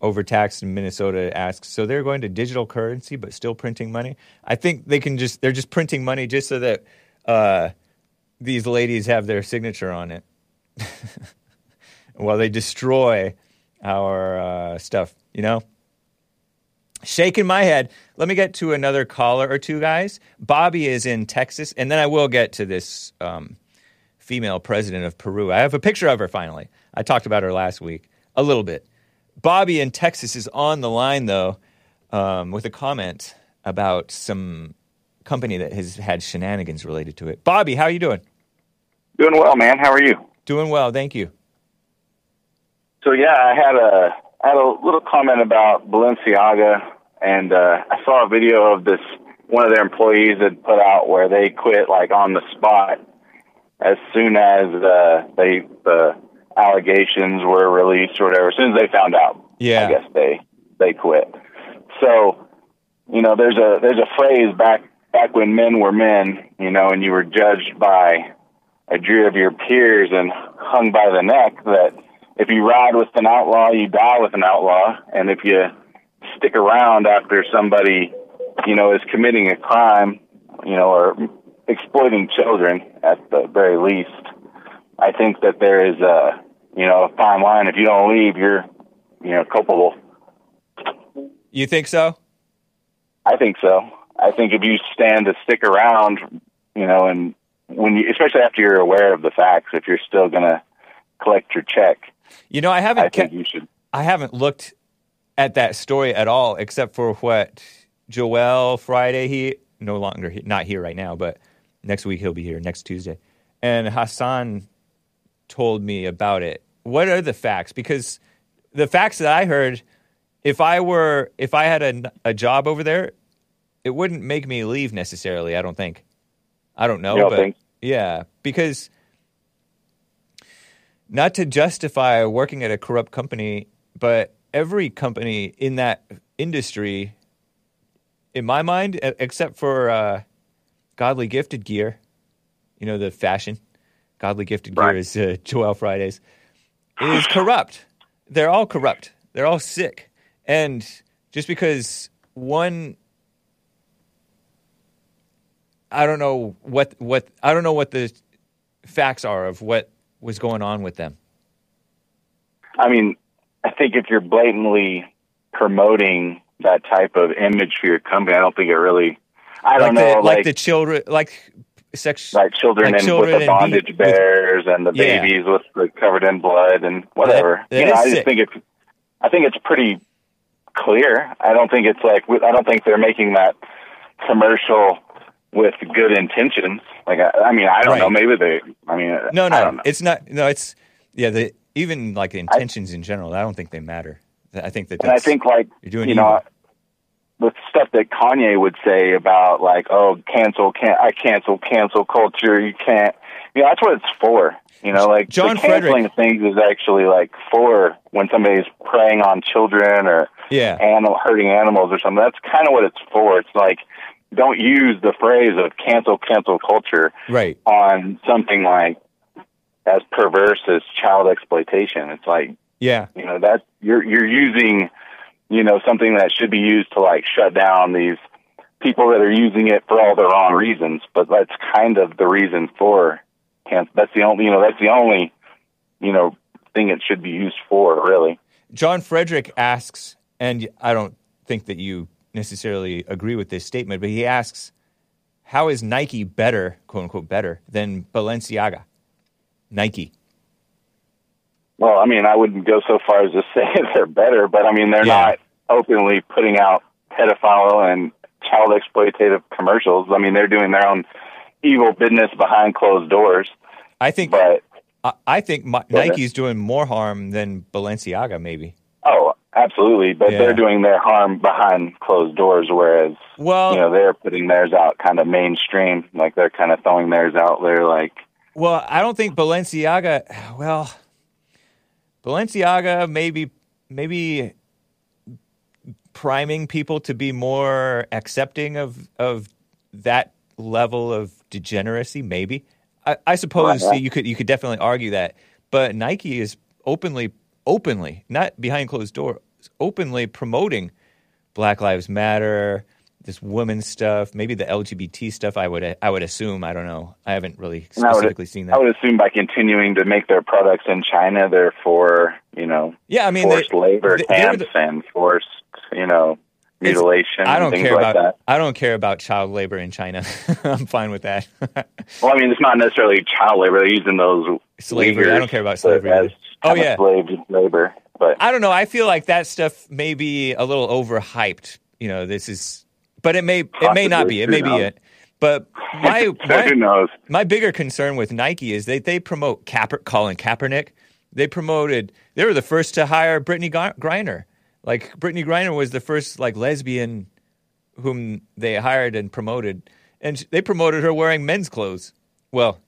Overtaxed in Minnesota asks, so they're going to digital currency but still printing money? I think they can just, they're just printing money just so that uh, these ladies have their signature on it while they destroy our uh, stuff, you know? Shaking my head. Let me get to another caller or two, guys. Bobby is in Texas, and then I will get to this um, female president of Peru. I have a picture of her finally. I talked about her last week a little bit. Bobby in Texas is on the line, though, um, with a comment about some company that has had shenanigans related to it. Bobby, how are you doing? Doing well, man. How are you? Doing well, thank you. So yeah, I had a I had a little comment about Balenciaga, and uh, I saw a video of this one of their employees had put out where they quit like on the spot as soon as uh, they the allegations were released or whatever. As soon as they found out, Yeah. I guess they they quit. So you know, there's a there's a phrase back back when men were men, you know, and you were judged by a jury of your peers and hung by the neck that if you ride with an outlaw, you die with an outlaw, and if you stick around after somebody, you know, is committing a crime, you know, or exploiting children at the very least, I think that there is a, you know, a fine line. If you don't leave, you're, you know, culpable. You think so? I think so. I think if you stand to stick around, you know, and when you, especially after you're aware of the facts, if you're still going to collect your check, You know, I haven't I think you should. I haven't looked at that story at all, except for what Joel Friday. He no longer he, not here right now, but next week he'll be here next Tuesday. And Hassan told me about it. What are the facts? Because the facts that I heard, if I were if I had a, a job over there, it wouldn't make me leave necessarily. I don't think. I don't know, don't but think? yeah, because not to justify working at a corrupt company, but every company in that industry, in my mind, except for uh, Godly Gifted Gear, you know, the fashion, Godly Gifted Gear is uh, Joel Fridays, is corrupt. They're all corrupt. They're all sick. And just because one I don't know what what I don't know what the facts are of what was going on with them. I mean, I think if you're blatantly promoting that type of image for your company, I don't think it really. I don't like know, the, like like the children, like sex, like children like and children with the bondage with- bears and the Yeah. babies with the covered in blood and whatever. that you know, I just sick. think it's. I think it's pretty clear. I don't think it's like I don't think they're making that commercial with good intentions. Like I, I mean, I don't Right. know. Maybe they. I mean, No, I no, don't know. it's not. No, it's yeah. The even like intentions in general, I don't think they matter. I think that And I think like you're doing you know evil. the stuff that Kanye would say about like oh cancel can I cancel cancel culture you can't you know that's what it's for you know like John the canceling things is actually like for when somebody's preying on children or yeah, animal hurting animals or something that's kind of what it's for it's like don't use the phrase of cancel cancel culture right. on something like as perverse as child exploitation. It's like Yeah, you know that you're you're using you know something that should be used to like shut down these people that are using it for all the wrong reasons. But that's kind of the reason for cancer that's the only you know that's the only you know thing it should be used for really. John Frederick asks, and I don't think that you necessarily agree with this statement, but he asks, "How is Nike better, quote unquote, better than Balenciaga?" Nike. well i mean i wouldn't go so far as to say they're better but i mean they're Yeah. not openly putting out pedophile and child exploitative commercials i mean they're doing their own evil business behind closed doors I think but I, I think my. Nike's doing more harm than Balenciaga, maybe. Oh, absolutely. But Yeah. they're doing their harm behind closed doors, whereas Well, you know they're putting theirs out kind of mainstream, like they're kind of throwing theirs out there. Like Well, I don't think Balenciaga. Well, Balenciaga maybe maybe priming people to be more accepting of of that level of degeneracy. Maybe I, I suppose Right. you could you could definitely argue that, but Nike is openly openly not behind closed doors openly promoting Black Lives Matter. This women stuff, maybe the LGBT stuff. I would, I would assume. I don't know. I haven't really I would- specifically seen that. I would assume by continuing to make their products in China, they're for you know Yeah, I mean, forced they- labor they- camps the- and forced you know mutilation. I don't care like about. that. I don't care about child labor in China. I'm fine with that. Well, I mean, it's not necessarily child labor. They're using those Slavery. I don't care about slavery as. Oh, yeah. slave labor. But I don't know. I feel like that stuff may be a little overhyped. You know, this is, but it may it may not be. It may be it. But my my, my bigger concern with Nike is that they promote Kaeper, Colin Kaepernick. They promoted. They were the first to hire Brittney Griner. Like Brittney Griner was the first like lesbian whom they hired and promoted, and they promoted her wearing men's clothes. Well,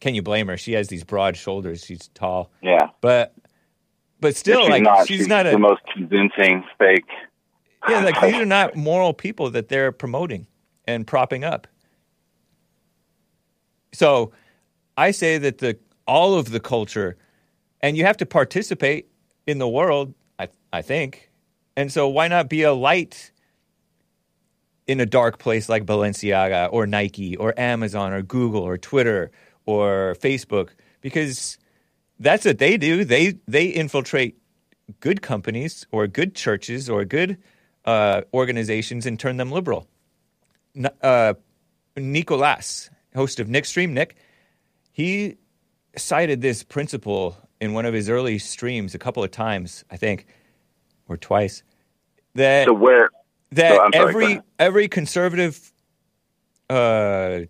can you blame her? She has these broad shoulders. She's tall, Yeah. but but still, she's like not, she's, not a the most convincing fake. Yeah. Like these are not moral people that they're promoting and propping up. So, I say that the all of the culture, and you have to participate in the world. I I think, and so why not be a light in a dark place like Balenciaga or Nike or Amazon or Google or Twitter or Facebook because that's what they do. They they infiltrate good companies or good churches or good uh, organizations and turn them liberal. N- Uh, Nicolas, host of Nick Stream, Nick, he cited this principle in one of his early streams a couple of times, I think, or twice. That So where? that I'm sorry, every every conservative uh,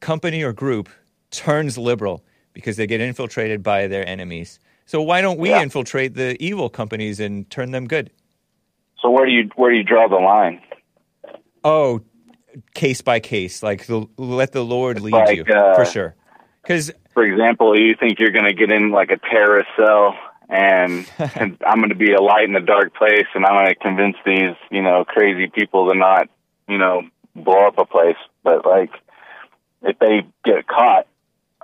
company or group turns liberal because they get infiltrated by their enemies. So why don't we Yeah. infiltrate the evil companies and turn them good? So where do you where do you draw the line? Oh, case by case, like the, let the Lord lead like, you uh, for sure. Because For example, you think you're going to get in like a terrorist cell, and, and I'm going to be a light in a dark place, and I'm going to convince these you know crazy people to not you know blow up a place. But like, if they get caught,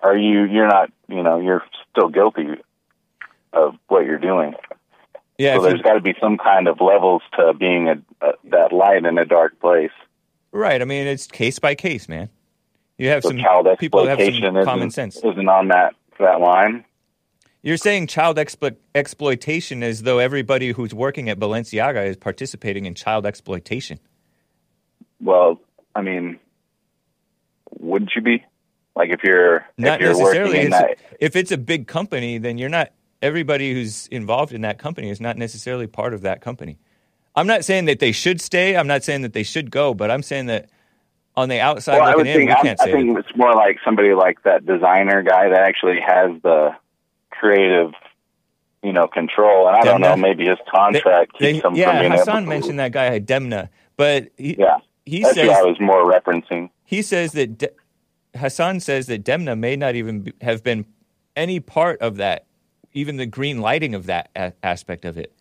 are you you're not you know you're still guilty of what you're doing. Yeah, so there's got to be some kind of levels to being a, a that light in a dark place. right. I mean, it's case by case, man. You have So some child people who have some common sense. isn't on that that line. You're saying child explo- exploitation as though everybody who's working at Balenciaga is participating in child exploitation. Well, I mean, wouldn't you be? Like if you're Not if you're necessarily. working in that, if it's a big company, then you're not. Everybody who's involved in that company is not necessarily part of that company. I'm not saying that they should stay. I'm not saying that they should go. But I'm saying that on the outside well, I would in, think we can't I say. think that. it's more like somebody like that designer guy that actually has the creative, you know, control. And I don't know, maybe his contract They- keeps him yeah, from being Hassan able to. mentioned that guy Demna, but he, Yeah, he says I was more referencing. he says that De- Hassan says that Demna may not even be, have been any part of that, even the green lighting of that a- aspect of it.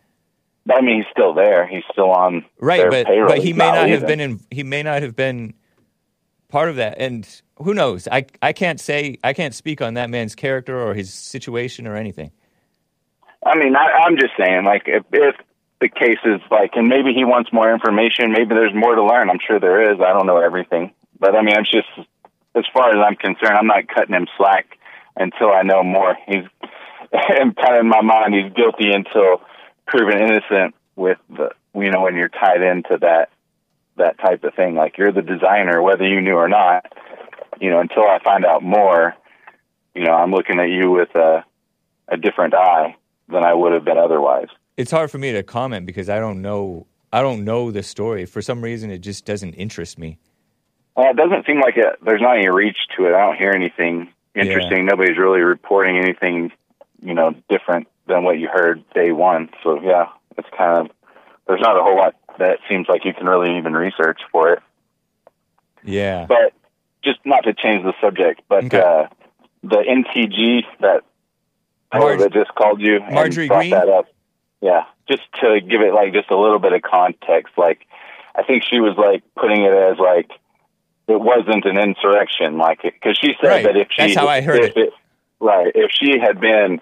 I mean, he's still there. He's still on Right, their but payroll. but he He's may not have been in. He may not have been part of that, and who knows? I I can't say I can't speak on that man's character or his situation or anything. I mean, I, I'm just saying, like, if, if the case is like, and maybe he wants more information, maybe there's more to learn. I'm sure there is. I don't know everything, but I mean, I'm just, as far as I'm concerned, I'm not cutting him slack until I know more. He's, and kind of in my mind, he's guilty until proven innocent. With the, you know, when you're tied into that that type of thing, like you're the designer, whether you knew or not. You know, until I find out more, you know, I'm looking at you with a a different eye than I would have been otherwise. It's hard for me to comment because I don't know. I don't know the story. For some reason, it just doesn't interest me. Uh, it doesn't seem like it, there's not any reach to it. I don't hear anything interesting. Nobody's really reporting anything, you know, different than what you heard day one. So yeah, it's kind of there's not a whole lot that seems like you can really even research for it. Yeah. But just not to change the subject, but Okay. uh, the MTG that Marge- that just called you and Marjorie brought Green? that up. Yeah, just to give it like just a little bit of context. Like, I think she was like putting it as like it wasn't an insurrection, like because she said Right. that if she That's how I heard if it. Right, if she had been,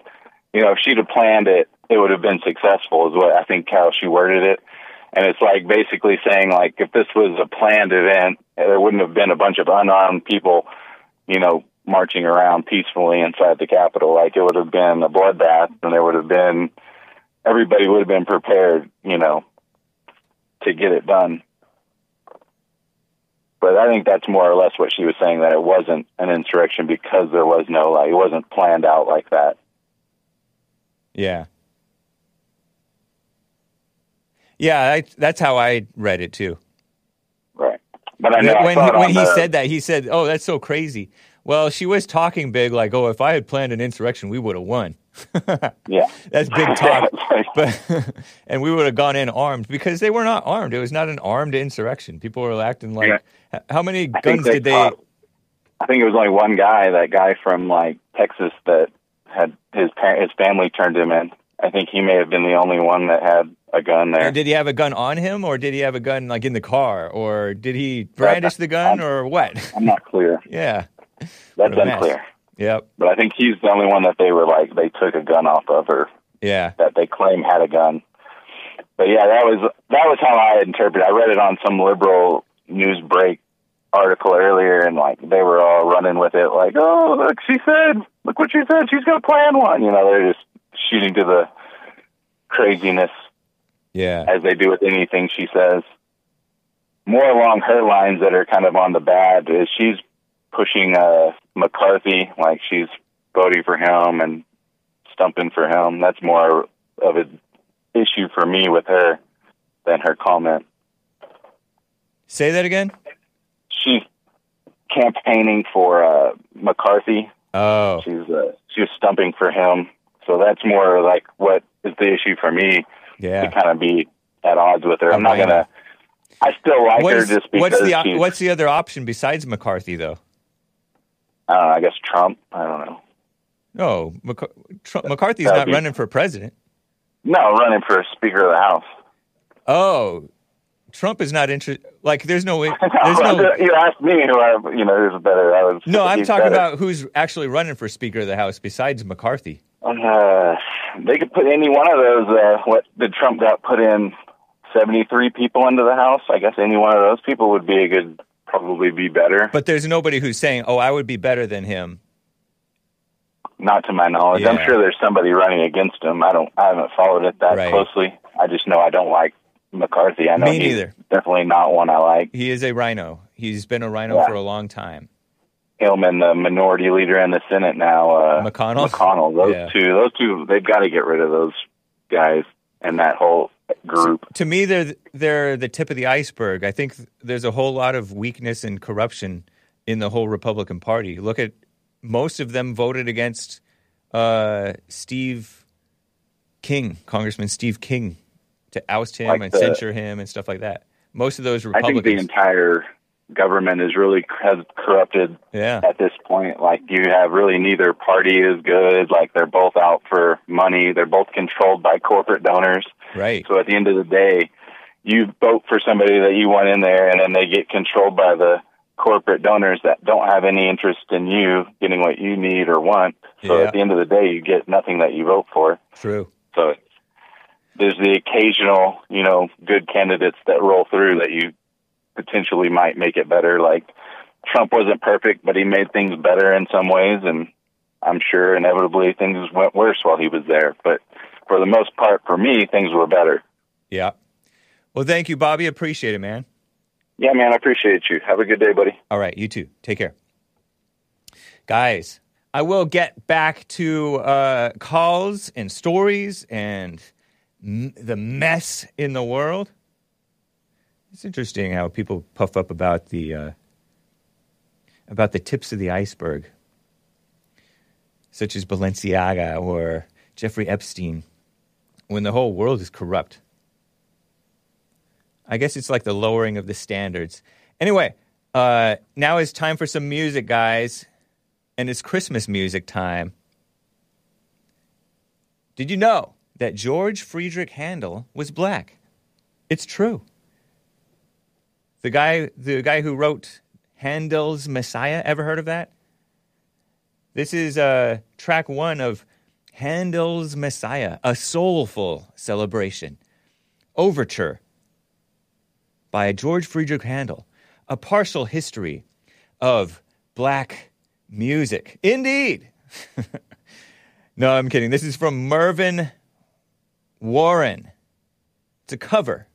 you know, if she'd have planned it, it would have been successful. Is what I think how she worded it. And it's like basically saying like if this was a planned event, there wouldn't have been a bunch of unarmed people, you know, marching around peacefully inside the Capitol. Like it would have been a bloodbath, and there would have been everybody would have been prepared, you know, to get it done. But I think that's more or less what she was saying that it wasn't an insurrection because there was no like it wasn't planned out like that. Yeah. Yeah, I, that's how I read it too. Right. But I know when saw it when he the- said that, he said, "Oh, that's so crazy." Well, she was talking big, like, "Oh, if I had planned an insurrection, we would have won." yeah. That's big talk, but and we would have gone in armed because they were not armed. It was not an armed insurrection. People were acting like, Yeah. How many guns did they? caught- I think it was only one guy, that guy from like Texas, that had his his family turned him in. I think he may have been the only one that had a gun there. And did he have a gun on him, or did he have a gun like in the car, or did he brandish the gun, or what? I'm not clear. yeah, That's unclear. yep, But I think he's the only one that they were like they took a gun off of, or yeah, that they claim had a gun. But yeah, that was that was how I interpreted. I read it on some liberal news break article earlier, and like they were all running with it, like, "Oh, look, she said, look what she said. She's going to plan one." You know, they're just shooting to the craziness yeah, as they do with anything she says. More along her lines that are kind of on the bad is she's pushing uh, McCarthy, like she's voting for him and stumping for him. That's more of an issue for me with her than her comment. Say that again. She's campaigning for uh, McCarthy. Oh, She's uh, she was stumping for him. So that's more like what is the issue for me yeah. to kind of be at odds with her. I'm not gonna. I still like What her is- just because what's the she's. what's the other option besides McCarthy though? I. I guess Trump. I don't know. No, McC- Trump, McCarthy's That'd not be- running for president. No, running for Speaker of the House. Oh, Trump is not interested. Like, there's no, way- there's no. you asked me who I, you know, who's better. I was. No, I'm talking better. about who's actually running for Speaker of the House besides McCarthy. Uh, they could put any one of those. Uh, what did Trump got put in? Seventy-three people into the House. I guess any one of those people would be a good probably be better. But there's nobody who's saying, "Oh, I would be better than him." Not to my knowledge. I'm sure there's somebody running against him. I don't. I haven't followed it that Right. closely. I just know I don't like McCarthy. I know Me neither. Definitely not one I like. He is a rhino. He's been a rhino Yeah. for a long time. Him and the minority leader in the Senate now, uh, McConnell? McConnell. Those Yeah. two. Those two. They've got to get rid of those guys and that whole group. To me, they're they're the tip of the iceberg. I think there's a whole lot of weakness and corruption in the whole Republican Party. Look at most of them voted against uh, Steve King, Congressman Steve King, to oust him Like and the- censure him and stuff like that. Most of those I think the entire government is really has corrupted yeah, at this point. Like you have really neither party is good. Like they're both out for money. They're both controlled by corporate donors. right, So at the end of the day, you vote for somebody that you want in there, and then they get controlled by the corporate donors that don't have any interest in you getting what you need or want. So Yeah. at the end of the day, you get nothing that you vote for. true. So there's the occasional, you know, good candidates that roll through that you potentially might make it better. Like Trump wasn't perfect, but he made things better in some ways, and I'm sure inevitably things went worse while he was there. But for the most part, for me, things were better. Yeah. Well, thank you, Bobby. Appreciate it, man. Yeah, man, I appreciate you. Have a good day, buddy. All right, you too. Take care. Guys, I will get back to uh, calls and stories and the mess in the world. It's interesting how people puff up about the uh, about the tips of the iceberg, such as Balenciaga or Jeffrey Epstein, when the whole world is corrupt. I guess it's like the lowering of the standards. Anyway, uh, now it's time for some music, guys. And it's Christmas music time. Did you know that George Friedrich Handel was black? It's true. The guy, the guy who wrote Handel's Messiah, ever heard of that? This is uh, track one of Handel's Messiah, a soulful celebration. Overture by George Friedrich Handel, a partial history of black music. Indeed. no, I'm kidding. This is from Mervyn Warren. It's a cover,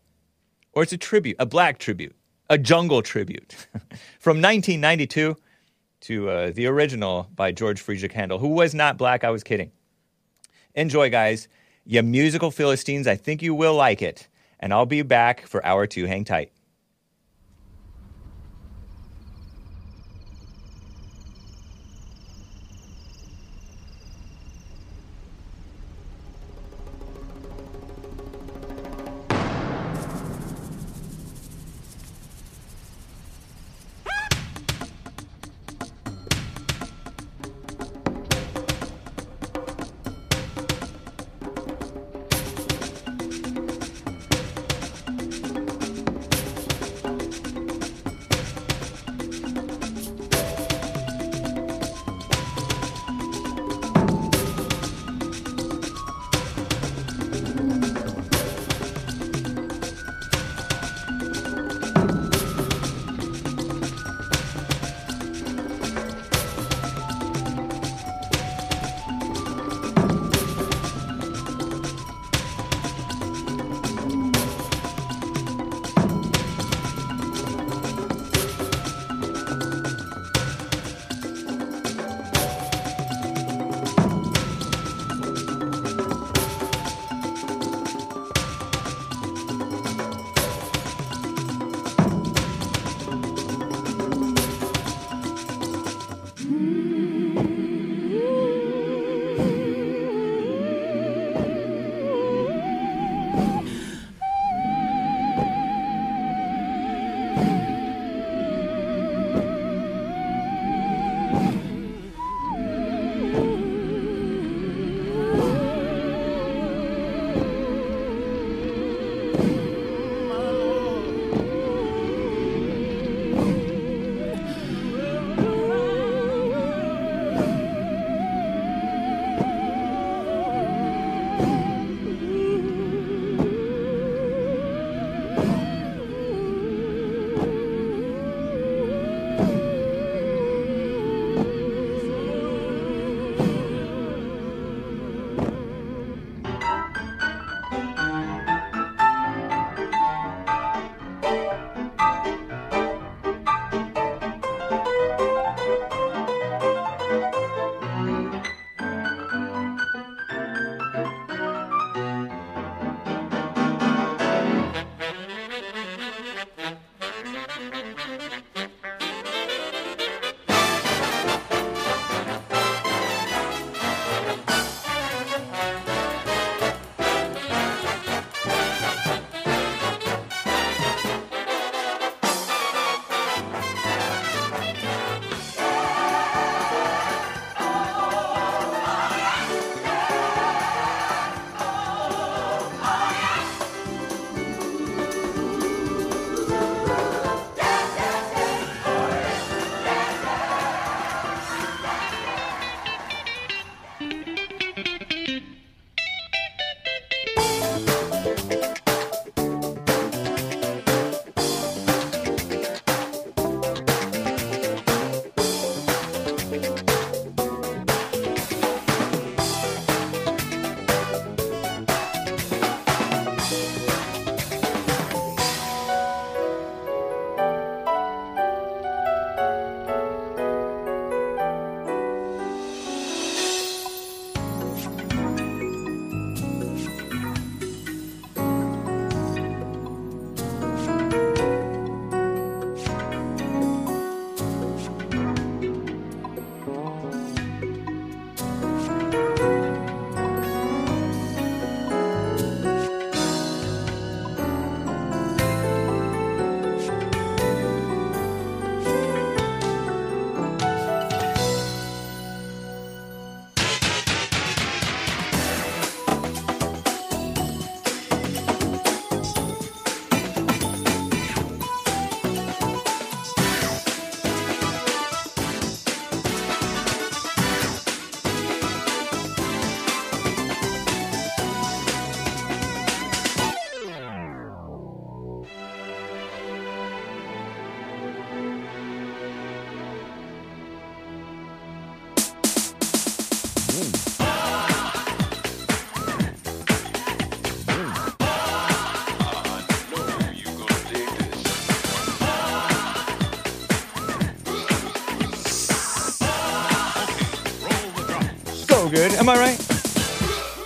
or it's a tribute, a black tribute, a jungle tribute from 1992 to uh, the original by George Friedrich Handel, who was not black. I was kidding. Enjoy, guys. You musical Philistines, I think you will like it. And I'll be back for hour two. Hang tight.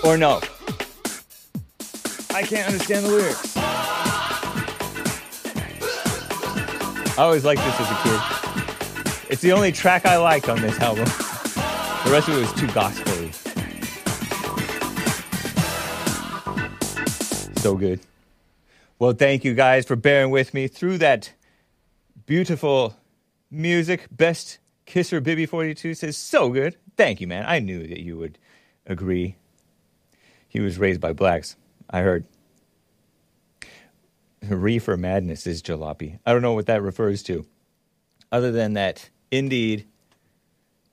Or no? I can't understand the lyrics. I always liked this as a kid. It's the only track I liked on this album. The rest of it was too gospel So good. Well, thank you guys for bearing with me through that beautiful music. Best Kisser Bibby 42 says, so good. Thank you, man. I knew that you would agree. He was raised by blacks, I heard. Reefer Madness is jalopy. I don't know what that refers to. Other than that, indeed,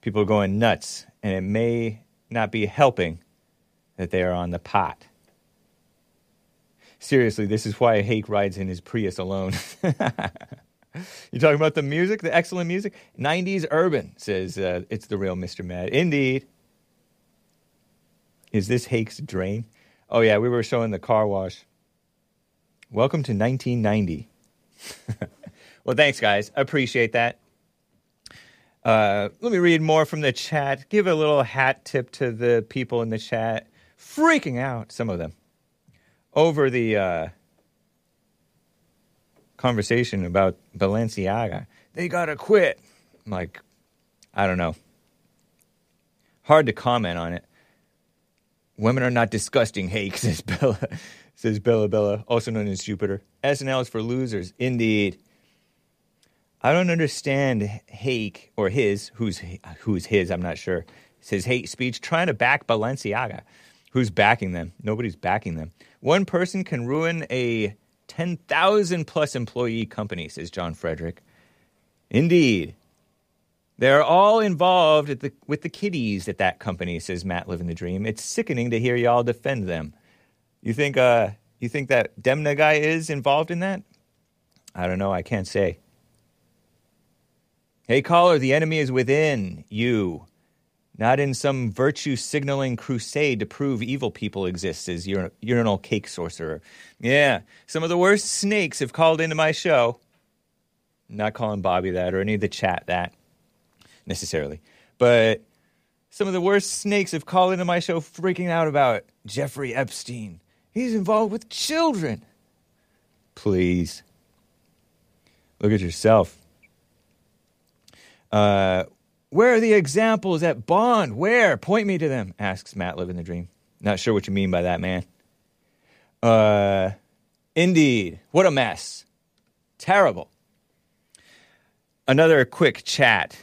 people are going nuts, and it may not be helping that they are on the pot. Seriously, this is why Hake rides in his Prius alone. you talking about the music, the excellent music? 90s urban, says uh, it's the real Mr. Mad. Indeed. Is this Hake's drain? Oh, yeah, we were showing the car wash. Welcome to 1990. well, thanks, guys. Appreciate that. Uh, let me read more from the chat. Give a little hat tip to the people in the chat. Freaking out, some of them, over the uh, conversation about Balenciaga. They got to quit. I'm like, I don't know. Hard to comment on it. Women are not disgusting, Hake, says Bella, says Bella Bella, also known as Jupiter. SNL is for losers, indeed. I don't understand Hake or his, who's who's his, I'm not sure. Says hate speech trying to back Balenciaga. Who's backing them? Nobody's backing them. One person can ruin a 10,000 plus employee company, says John Frederick. Indeed. They're all involved the, with the kiddies at that company, says Matt Living the Dream. It's sickening to hear y'all defend them. You think, uh, you think that Demna guy is involved in that? I don't know. I can't say. Hey, caller, the enemy is within you, not in some virtue signaling crusade to prove evil people exist, says ur- urinal cake sorcerer. Yeah, some of the worst snakes have called into my show. not calling Bobby that or any of the chat that necessarily, but some of the worst snakes have called into my show freaking out about Jeffrey Epstein. He's involved with children. Please. Look at yourself. Uh, where are the examples at Bond? Where? Point me to them, asks Matt Living the Dream. Not sure what you mean by that, man. Uh, indeed. What a mess. Terrible. Another quick chat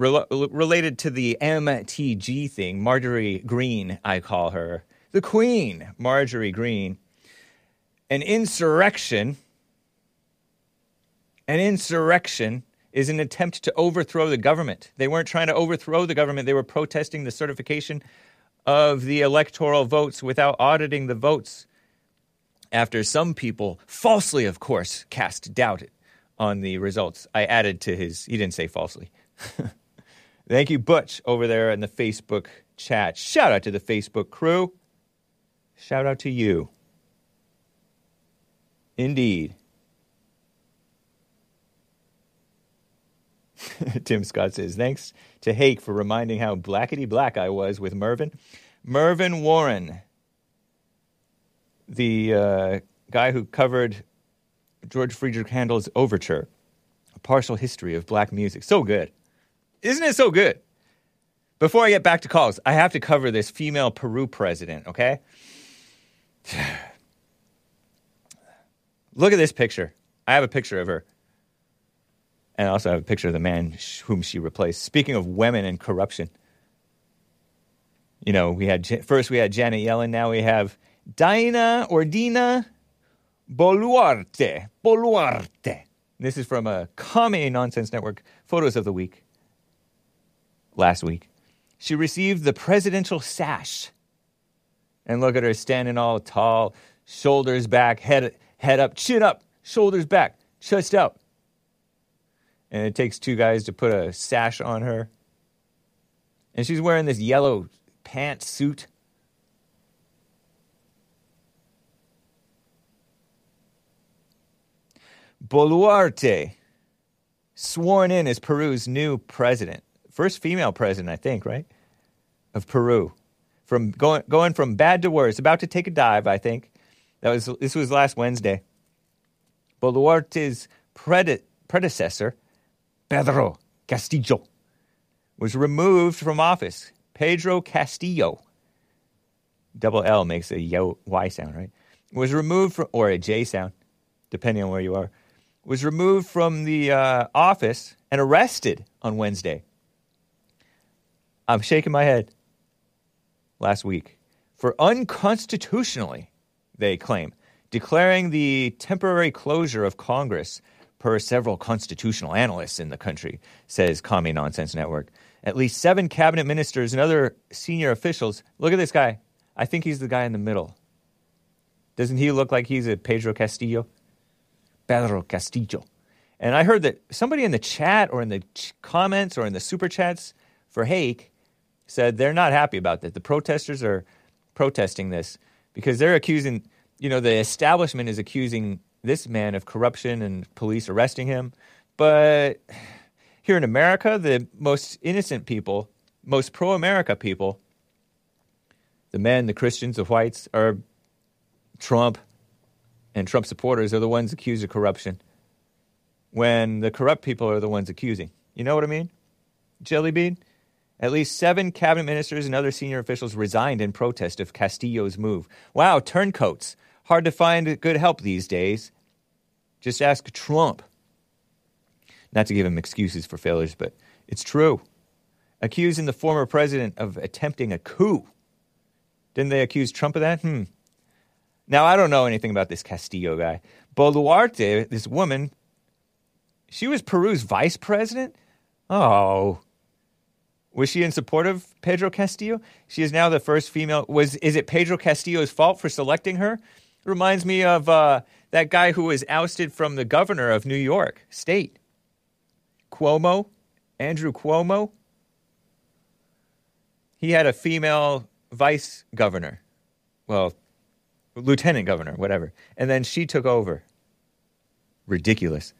rel- related to the MTG thing. Marjorie Green, I call her. The Queen, Marjorie Green. An insurrection. An insurrection is an attempt to overthrow the government. They weren't trying to overthrow the government, they were protesting the certification of the electoral votes without auditing the votes. After some people, falsely, of course, cast doubt on the results. I added to his, he didn't say falsely. Thank you, Butch, over there in the Facebook chat. Shout out to the Facebook crew. Shout out to you. Indeed. Tim Scott says, thanks to Hake for reminding how blackety black I was with Mervyn. Mervyn Warren, the uh, guy who covered George Friedrich Handel's Overture, a partial history of black music. So good. Isn't it so good? Before I get back to calls, I have to cover this female Peru president, okay? Look at this picture. I have a picture of her. And I also have a picture of the man whom she replaced. Speaking of women and corruption, you know, we had first we had Janet Yellen, now we have Dina or Dina Boluarte. Boluarte. This is from a Commie Nonsense Network. Photos of the week. Last week. She received the presidential sash. And look at her standing all tall, shoulders back, head, head up, chin up, shoulders back, chest out. And it takes two guys to put a sash on her. And she's wearing this yellow pantsuit. Boluarte sworn in as Peru's new president. First female president, I think, right? Of Peru. From going going from bad to worse, about to take a dive, I think. That was this was last Wednesday. Boluarte's prede- predecessor, Pedro Castillo, was removed from office. Pedro Castillo, double L makes a yo, Y sound, right? Was removed from, or a J sound, depending on where you are, was removed from the uh, office and arrested on Wednesday. I'm shaking my head. Last week for unconstitutionally, they claim, declaring the temporary closure of Congress per several constitutional analysts in the country, says Commie Nonsense Network. At least seven cabinet ministers and other senior officials. Look at this guy. I think he's the guy in the middle. Doesn't he look like he's a Pedro Castillo? Pedro Castillo. And I heard that somebody in the chat or in the ch- comments or in the super chats for Hake said they're not happy about that. The protesters are protesting this because they're accusing, you know, the establishment is accusing this man of corruption and police arresting him. But here in America, the most innocent people, most pro America people, the men, the Christians, the whites, are Trump and Trump supporters are the ones accused of corruption when the corrupt people are the ones accusing. You know what I mean? Jelly bean? At least seven cabinet ministers and other senior officials resigned in protest of Castillo's move. Wow, turncoats. Hard to find good help these days. Just ask Trump. Not to give him excuses for failures, but it's true. Accusing the former president of attempting a coup. Didn't they accuse Trump of that? Hmm. Now, I don't know anything about this Castillo guy. Boluarte, this woman, she was Peru's vice president? Oh. Was she in support of Pedro Castillo? She is now the first female. Was is it Pedro Castillo's fault for selecting her? Reminds me of uh, that guy who was ousted from the governor of New York State, Cuomo, Andrew Cuomo. He had a female vice governor, well, lieutenant governor, whatever, and then she took over. Ridiculous.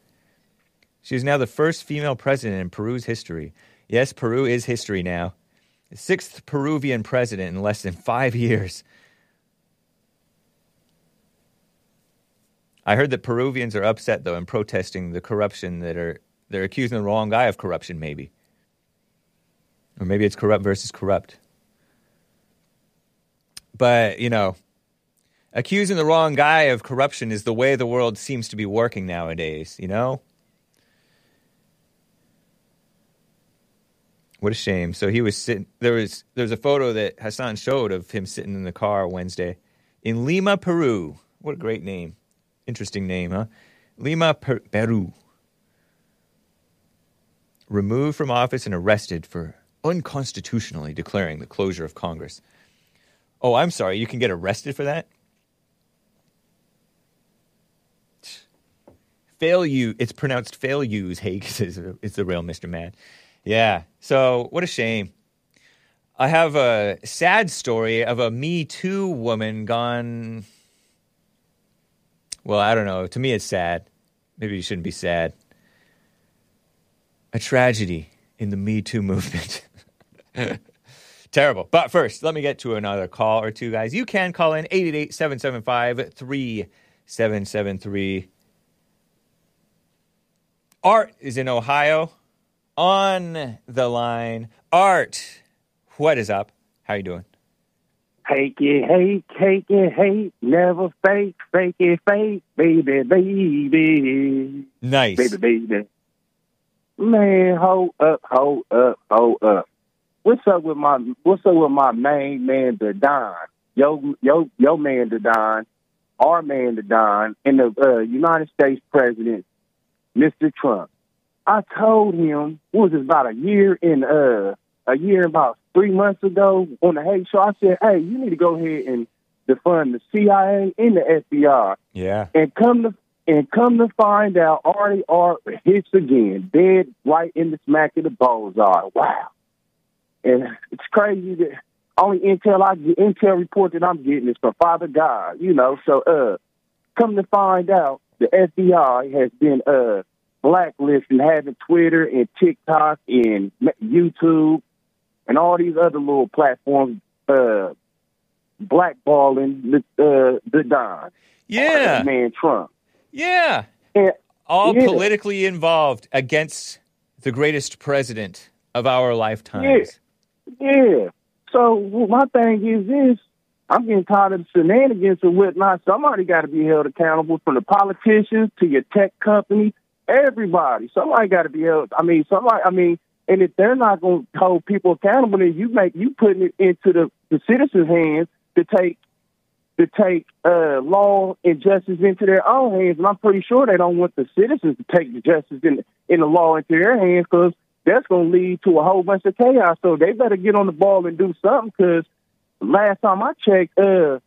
She is now the first female president in Peru's history. Yes, Peru is history now. Sixth Peruvian president in less than five years. I heard that Peruvians are upset though and protesting the corruption that are they're accusing the wrong guy of corruption, maybe. Or maybe it's corrupt versus corrupt. But, you know, accusing the wrong guy of corruption is the way the world seems to be working nowadays, you know? What a shame. So he was sitting. There was there was a photo that Hassan showed of him sitting in the car Wednesday in Lima, Peru. What a great name. Interesting name, huh? Lima, per- Peru. Removed from office and arrested for unconstitutionally declaring the closure of Congress. Oh, I'm sorry. You can get arrested for that? Fail you. It's pronounced fail use. Hey, it's the real Mr. Man. Yeah. So what a shame. I have a sad story of a Me Too woman gone. Well, I don't know. To me, it's sad. Maybe you shouldn't be sad. A tragedy in the Me Too movement. Terrible. But first, let me get to another call or two, guys. You can call in 888 775 3773. Art is in Ohio on the line. Art, what is up? How you doing? Take it, hate, take it, hate, never fake, fake it, fake, baby, baby, Nice. baby, baby. Man, hold up, hold up, hold up. What's up with my What's up with my main man, the Don? Yo, yo, yo, man, the Don, our man, the Don, and the uh, United States President, Mr. Trump. I told him what was it about a year in uh a year about three months ago on the Hake Show. I said, "Hey, you need to go ahead and defund the CIA and the FBI." Yeah. And come to and come to find out, Artie Art hits again, dead right in the smack of the bullseye. Wow! And it's crazy that only intel I get, intel report that I'm getting is from Father God. You know, so uh, come to find out, the FBI has been uh blacklisting having Twitter and TikTok and YouTube and all these other little platforms uh blackballing the uh, the Don. Yeah. man Trump. Yeah. And All Yeah. politically involved against the greatest president of our lifetimes. Yeah. So well, my thing is this: I'm getting tired of the shenanigans and whatnot. Somebody got to be held accountable, from the politicians to your tech company, everybody. Somebody got to be held. I mean, somebody. I mean, and if they're not going to hold people accountable, then you make you putting it into the the citizens' hands to take to take uh, law and justice into their own hands. And I'm pretty sure they don't want the citizens to take the justice in in the law into their hands because that's going to lead to a whole bunch of chaos. So they better get on the ball and do something. Because last time I checked, uh,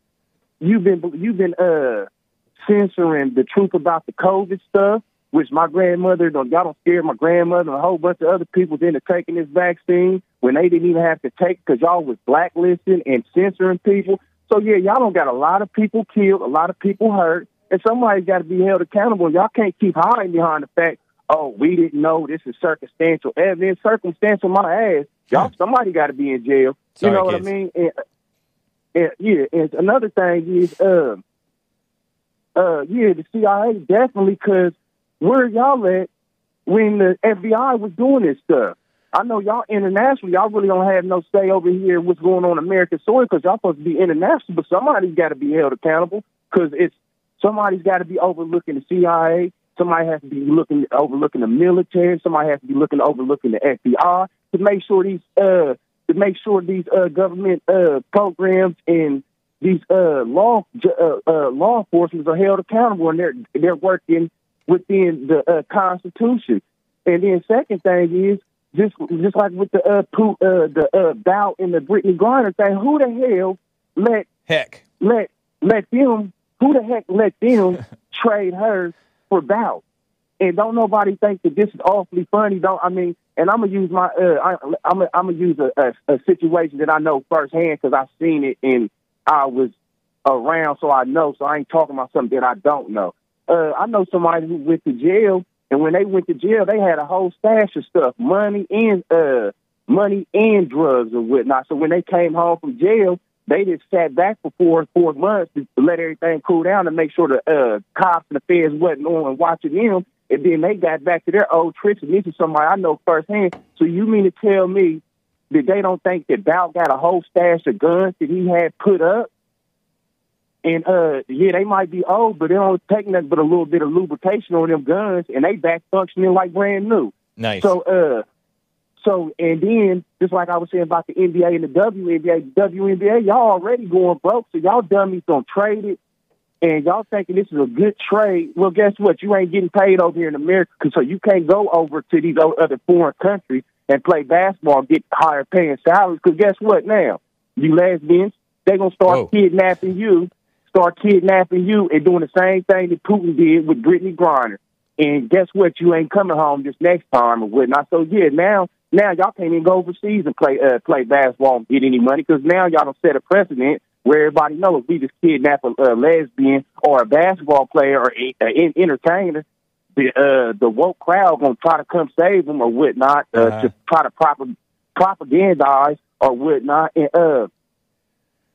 you've been you've been uh, censoring the truth about the COVID stuff. Which my grandmother, don't y'all don't scare my grandmother and a whole bunch of other people into taking this vaccine when they didn't even have to take because y'all was blacklisting and censoring people. So yeah, y'all don't got a lot of people killed, a lot of people hurt, and somebody's got to be held accountable. Y'all can't keep hiding behind the fact, oh, we didn't know this is circumstantial evidence. Circumstantial, my ass. Y'all, somebody got to be in jail. Sorry, you know what. I mean? And, and, yeah, and another thing is, uh, uh, yeah, the CIA definitely because where y'all at when the FBI was doing this stuff? I know y'all international, y'all really don't have no say over here what's going on American soil because y'all supposed to be international, but somebody's got to be held accountable because it's somebody's got to be overlooking the CIA. Somebody has to be looking overlooking the military. Somebody has to be looking overlooking the FBI to make sure these uh to make sure these uh government uh programs and these uh law uh, uh law enforcement are held accountable and they're they're working within the uh, Constitution. And then second thing is just just like with the uh, Poo- uh the uh Bout and the Brittney Griner thing, who the hell let Heck. let let them who the heck let them trade her for Bout? And don't nobody think that this is awfully funny. Don't I mean? And I'm gonna use my uh, I, I'm gonna, I'm gonna use a, a, a situation that I know firsthand because I've seen it and I was around, so I know. So I ain't talking about something that I don't know. Uh, I know somebody who went to jail, and when they went to jail, they had a whole stash of stuff, money and uh, money and drugs and whatnot. So when they came home from jail, they just sat back for four four months to let everything cool down and make sure the uh, cops and the feds wasn't on and watching them. And then they got back to their old tricks. And this is somebody I know firsthand. So you mean to tell me that they don't think that Bout got a whole stash of guns that he had put up? And uh, yeah, they might be old, but they don't take nothing but a little bit of lubrication on them guns, and they back functioning like brand new. Nice. So, uh, so and then just like I was saying about the NBA and the WNBA, WNBA, y'all already going broke, so y'all dummies don't trade it, and y'all thinking this is a good trade. Well, guess what? You ain't getting paid over here in America, so you can't go over to these other foreign countries and play basketball, get higher paying salaries. Because guess what? Now you lesbians, they gonna start Whoa. kidnapping you, start kidnapping you, and doing the same thing that Putin did with Brittney Griner. And guess what? You ain't coming home this next time or whatnot. So yeah, now now y'all can't even go overseas and play uh, play basketball and get any money because now y'all don't set a precedent where everybody knows if we just kidnap a, a lesbian or a basketball player or an entertainer, the uh, the woke crowd gonna try to come save them or whatnot uh, Uh-huh. to try to prop- propagandize or whatnot. And uh,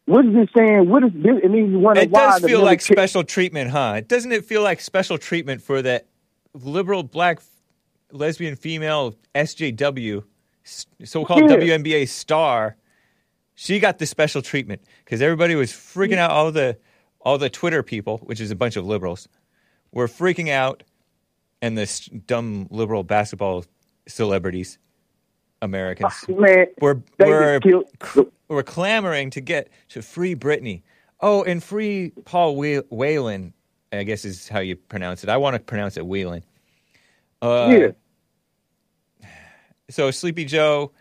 what is it saying? What is this? I mean, you wonder It why does feel like military- special treatment, huh? Doesn't it feel like special treatment for that liberal black lesbian female SJW, so called Yeah. WNBA star? She got the special treatment because everybody was freaking out. All the all the Twitter people, which is a bunch of liberals, were freaking out, and this dumb liberal basketball celebrities, Americans, man. were were just killed. cr- were clamoring to get to free Brittney. Oh, and free Paul Whe- Whalen, I guess is how you pronounce it. I want to pronounce it Whelan. Uh, yeah. So Sleepy Joe,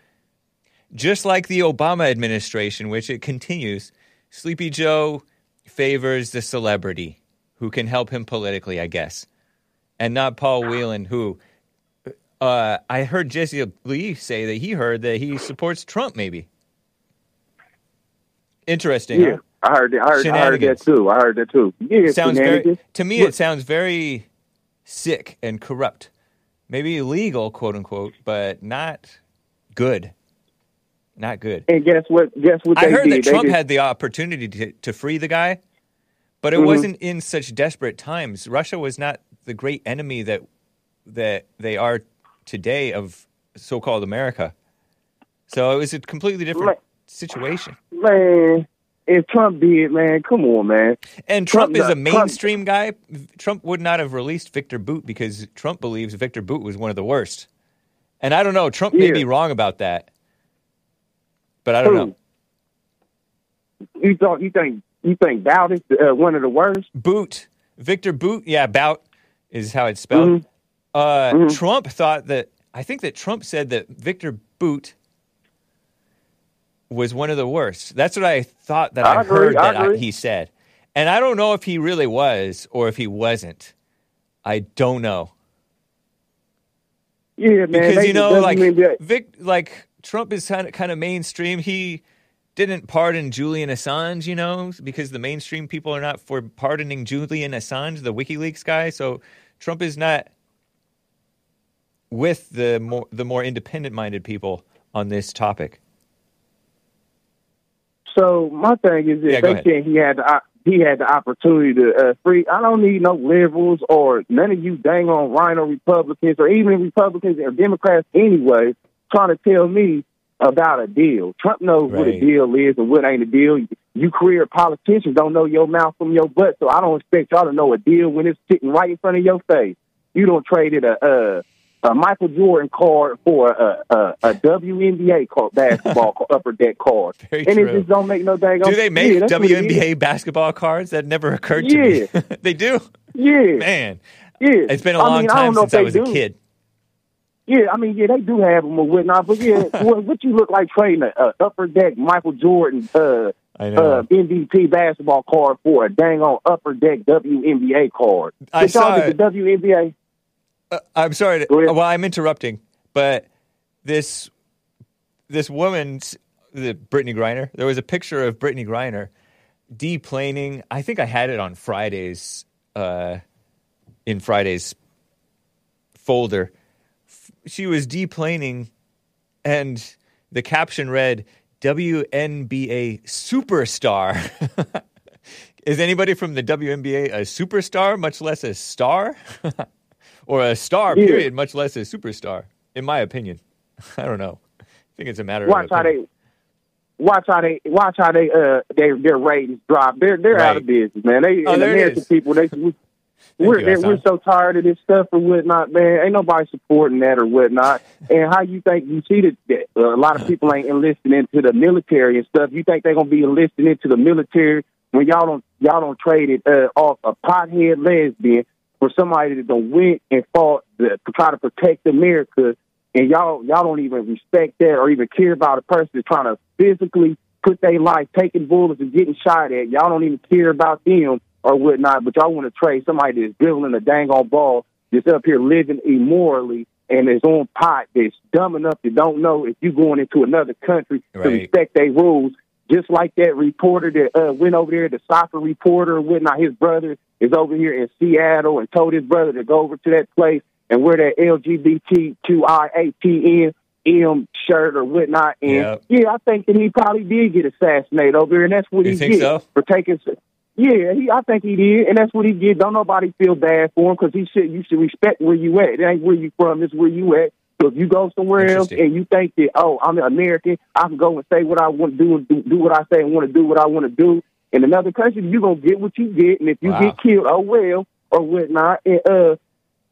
just like the Obama administration, which it continues, Sleepy Joe favors the celebrity who can help him politically, I guess, and not Paul Whelan, who. Uh, I heard Jesse Lee say that he heard that he supports Trump, maybe. Interesting. Yeah, huh? I heard that. I heard, I heard that too. I heard that too. Yeah, sounds very to me it sounds very sick and corrupt maybe illegal quote unquote but not good not good And guess what? Guess what? i heard did? that They trump had the opportunity to, to free the guy but it Mhm. wasn't in such desperate times russia was not the great enemy that that they are today of so-called america so it was a completely different Right. situation man. If Trump did, man, come on, man. And Trump, Trump is a not- Trump- mainstream guy. Trump would not have released Victor Boot because Trump believes Victor Boot was one of the worst. And I don't know. Trump may be wrong about that, but I don't Who? know. You thought you think you think Dowd is uh, one of the worst? Boot, Victor Boot, yeah, Bout is how it's spelled. Mhm. Uh, Mhm. Trump thought that. I think that Trump said that Victor Boot was one of the worst. That's what I thought that I, I heard I that I, he said, and I don't know if he really was or if he wasn't. I don't know. Yeah, man. because you know, like Vic, like Trump is kind of kind of mainstream. He didn't pardon Julian Assange, you know, because the mainstream people are not for pardoning Julian Assange, the WikiLeaks guy. So Trump is not with the more the more independent minded people on this topic. So my thing is, if Yeah, they think he had the he had the opportunity to uh, free, I don't need no liberals or none of you dang on rhino Republicans or even Republicans or Democrats anyway trying to tell me about a deal. Trump knows what a deal is and what ain't a deal. You career politicians don't know your mouth from your butt, so I don't expect y'all to know a deal when it's sitting right in front of your face. You don't traded a a, a Michael Jordan card for a a, a WNBA card, basketball card, upper deck card, Very and true. it just don't make no dang. Do they make yeah, that's what it is. WNBA basketball cards? That never occurred to me. they do. Yeah, Man, yeah. it's been a I long mean, time don't since I was do. a kid. Yeah, I mean, yeah, they do have them or whatnot, but yeah, what, what you look like trading a, a upper deck Michael Jordan uh, uh, MVP basketball card for a dang on upper deck WNBA card. I Did y'all saw get it. the WNBA. Uh, I'm sorry. To, well, I'm interrupting, but this this woman's the Brittney Griner. There was a picture of Brittney Griner deplaning. I think I had it on Fridays uh, in Friday's folder. F- She was deplaning, and the caption read "WNBA superstar." Is anybody from the WNBA a superstar, much less a star? or a star, Yeah. period, much less a superstar, in my opinion. I don't know. I think it's a matter Watch of how they. Watch how they watch how they uh their their ratings drop. They're they're out of business, man. They Oh, and there it American people they we, we're you, we're so tired of this stuff or whatnot, man. Ain't nobody supporting that or whatnot. and how you think you see that, that uh, a lot of people ain't enlisting into the military and stuff? You think they're gonna be enlisting into the military when y'all don't y'all don't trade it uh, off a pothead lesbian for somebody that don't went and fought to, to try to protect America, and y'all y'all don't even respect that or even care about a person that's trying to physically put their life taking bullets and getting shot at. Y'all don't even care about them or whatnot, but y'all want to trade somebody that's dribbling a dang on ball that's up here living immorally and is on pot that's dumb enough to don't know if you're going into another country to respect their rules. Just like that reporter that uh, went over there, the soccer reporter or whatnot, his brother is over here in Seattle and told his brother to go over to that place and wear that LGBTQIAPN M shirt or whatnot. And Yep. yeah, I think that he probably did get assassinated over there, and that's what You he did so? for taking. Yeah, he. I think he did, and that's what he did. Don't nobody feel bad for him because he should. You should respect where you at. It ain't where you from. It's where you at. So if you go somewhere else and you think that oh I'm an American, I can go and say what I want to do and do, do what I say and want to do what I want to do. In another country, you're gonna get what you get, and if you Wow. get killed, oh well, or whatnot. And uh,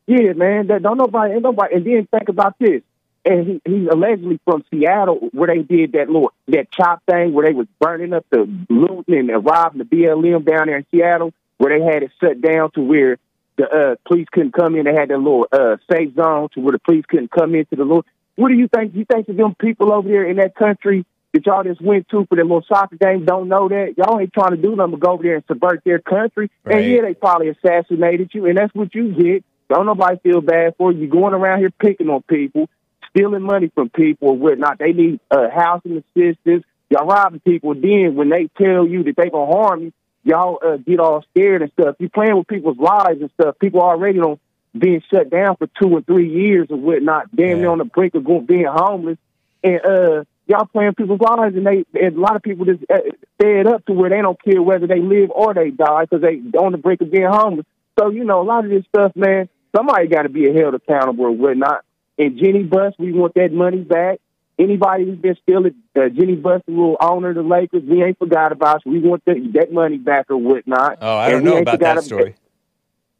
yeah, man, that don't nobody, ain't nobody. And then think about this. And he, he's allegedly from Seattle, where they did that little that chop thing, where they was burning up the looting and robbing the BLM down there in Seattle, where they had it shut down to where the uh, police couldn't come in. They had that little uh, safe zone to where the police couldn't come into the little. What do you think? You think that them people over there in that country that y'all just went to for their little soccer game don't know that y'all ain't trying to do nothing but go over there and subvert their country? Right. And yeah, they probably assassinated you, and that's what you get. Don't nobody feel bad for you. You going around here picking on people, stealing money from people or whatnot. They need uh, housing assistance, Y'all robbing people. Then when they tell you that they gonna harm you, y'all uh, get all scared and stuff. You playing with people's lives and stuff. People already don't being shut down for two or three years or whatnot. Damn, Yeah. near on the brink of going, being homeless, and uh, y'all playing people's lives, and they and a lot of people just uh, fed up to where they don't care whether they live or they die because they on the brink of being homeless. So you know, a lot of this stuff, man. Somebody got to be held accountable or whatnot. And Jeanie Buss, we want that money back. Anybody who's been stealing, uh, Jeanie Buss, the little owner of the Lakers, we ain't forgot about you. We want that, that money back or whatnot. Oh, I don't know about that story.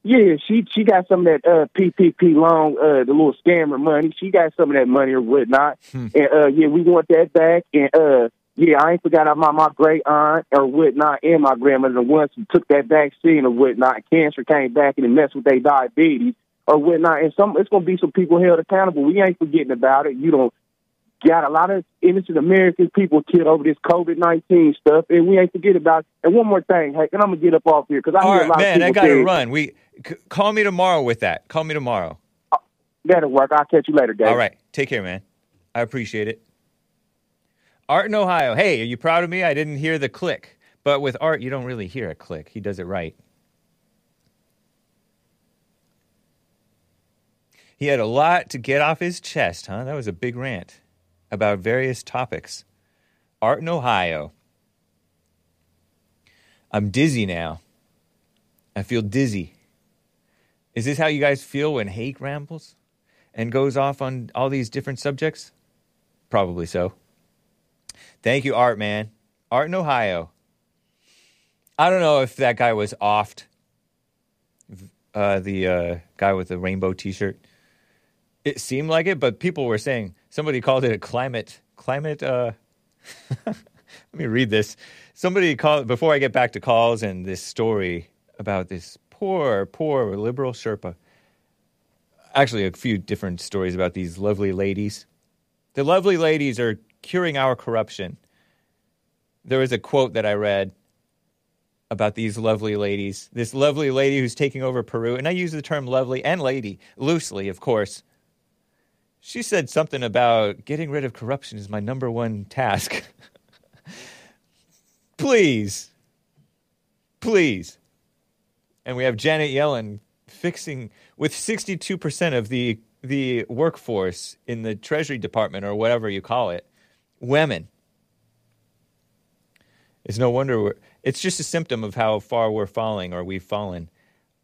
yeah, she she got some of that uh, PPP loan, uh, the little scammer money. She got some of that money or whatnot. Hmm. And uh, yeah, we want that back. And uh, yeah, I ain't forgot about my great aunt or whatnot, and my grandmother, the ones who took that vaccine or whatnot. Cancer came back and it messed with their diabetes or whatnot. And some it's gonna be some people held accountable. We ain't forgetting about it. You don't got a lot of innocent American people killed over this COVID nineteen stuff, and we ain't forget about. It. And one more thing, hey, and I'm gonna get up off here because I All hear a right, lot man, of I people got to say run. We c- call me tomorrow with that. Call me tomorrow. Uh, that'll work. I'll catch you later, Dave. All right. Take care, man. I appreciate it. Art in Ohio. Hey, are you proud of me? I didn't hear the click. But with Art, you don't really hear a click. He does it right. He had a lot to get off his chest, huh? That was a big rant about various topics. Art in Ohio. I'm dizzy now. I feel dizzy. Is this how you guys feel when Hake rambles? and goes off on all these different subjects? Probably so. Thank you, Art, man. Art in Ohio. I don't know if that guy was offed. Uh, the uh, guy with the rainbow T-shirt. It seemed like it, but people were saying somebody called it a climate climate. Uh, let me read this. Somebody called before I get back to calls and this story about this poor, poor liberal Sherpa actually a few different stories about these lovely ladies. The lovely ladies are curing our corruption. There was a quote that I read about these lovely ladies. This lovely lady who's taking over Peru, and I use the term lovely and lady loosely, of course. She said something about getting rid of corruption is my number one task. Please. Please. And we have Janet Yellen fixing with 62% of the the workforce in the treasury department or whatever you call it women it's no wonder it's just a symptom of how far we're falling or we've fallen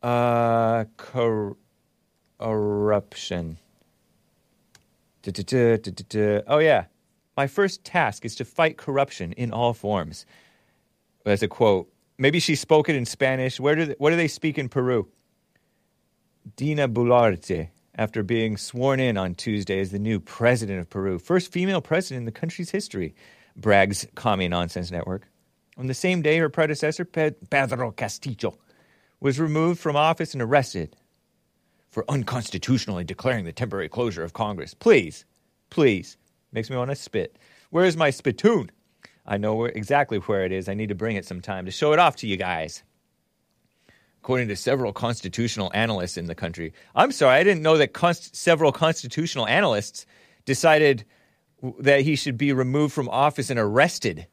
uh cor- corruption Oh yeah. My first task is to fight corruption in all forms. That's a quote maybe she spoke it in spanish. Where do they, what do they speak in peru? Dina Boluarte after being sworn in on Tuesday as the new president of Peru, first female president in the country's history, brags Commie Nonsense Network. On the same day, her predecessor, Pedro Castillo, was removed from office and arrested for unconstitutionally declaring the temporary closure of Congress. Please, please, makes me want to spit. Where is my spittoon? I know where, exactly where it is. I need to bring it sometime to show it off to you guys according to several constitutional analysts in the country. I'm sorry, I didn't know that const- several constitutional analysts decided that he should be removed from office and arrested.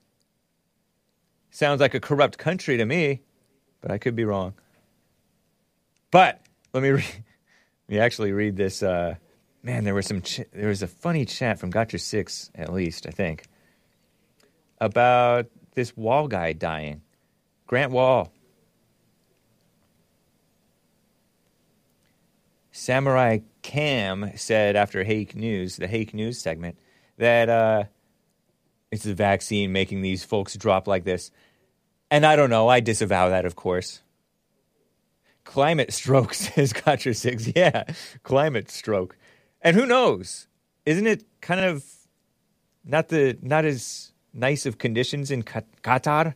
Sounds like a corrupt country to me, but I could be wrong. But let me re- me actually read this. Uh, man, there was some ch- there was a funny chat from Gotcha Six, at least I think, about this Wahl guy dying, Grant Wahl. Samurai Cam said after Hake News, the Hake News segment, that uh, it's the vaccine making these folks drop like this. And I don't know. I disavow that, of course. Climate stroke, says Gotcha Six. Yeah, climate stroke. And who knows? Isn't it kind of not the not as nice of conditions in Qatar?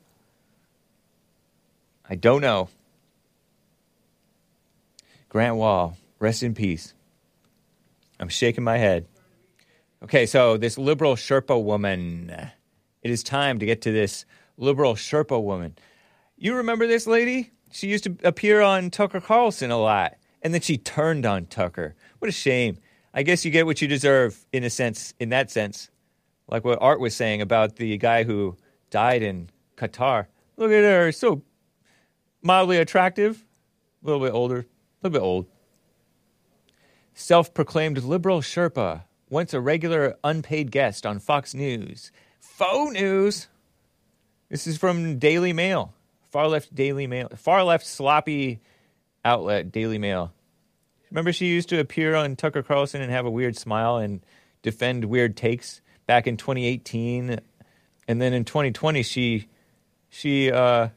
I don't know. Grant Wahl, rest in peace. I'm shaking my head. Okay, so this liberal Sherpa woman. It is time to get to this liberal Sherpa woman. You remember this lady? She used to appear on Tucker Carlson a lot, and then she turned on Tucker. What a shame. I guess you get what you deserve in a sense, in that sense. Like what Art was saying about the guy who died in Qatar. Look at her, so mildly attractive, a little bit older, a little bit old. Self proclaimed liberal Sherpa, once a regular unpaid guest on Fox News. Faux news. This is from Daily Mail, far left Daily Mail, far left sloppy outlet, Daily Mail. Remember, she used to appear on Tucker Carlson and have a weird smile and defend weird takes back in 2018, and then in 2020 she she uh,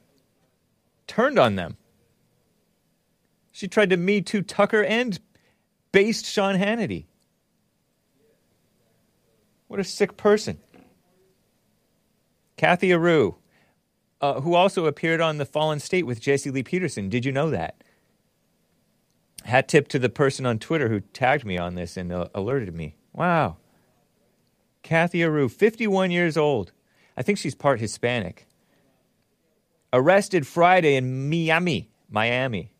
turned on them. She tried to Me Too Tucker and based Sean Hannity. What a sick person. Kathy Areu, uh, who also appeared on The Fallen State with Jesse Lee Peterson. Did you know that? Hat tip to the person on Twitter who tagged me on this and uh, alerted me. Wow. Kathy Areu, 51 years old. I think she's part Hispanic. Arrested Friday in Miami, Miami.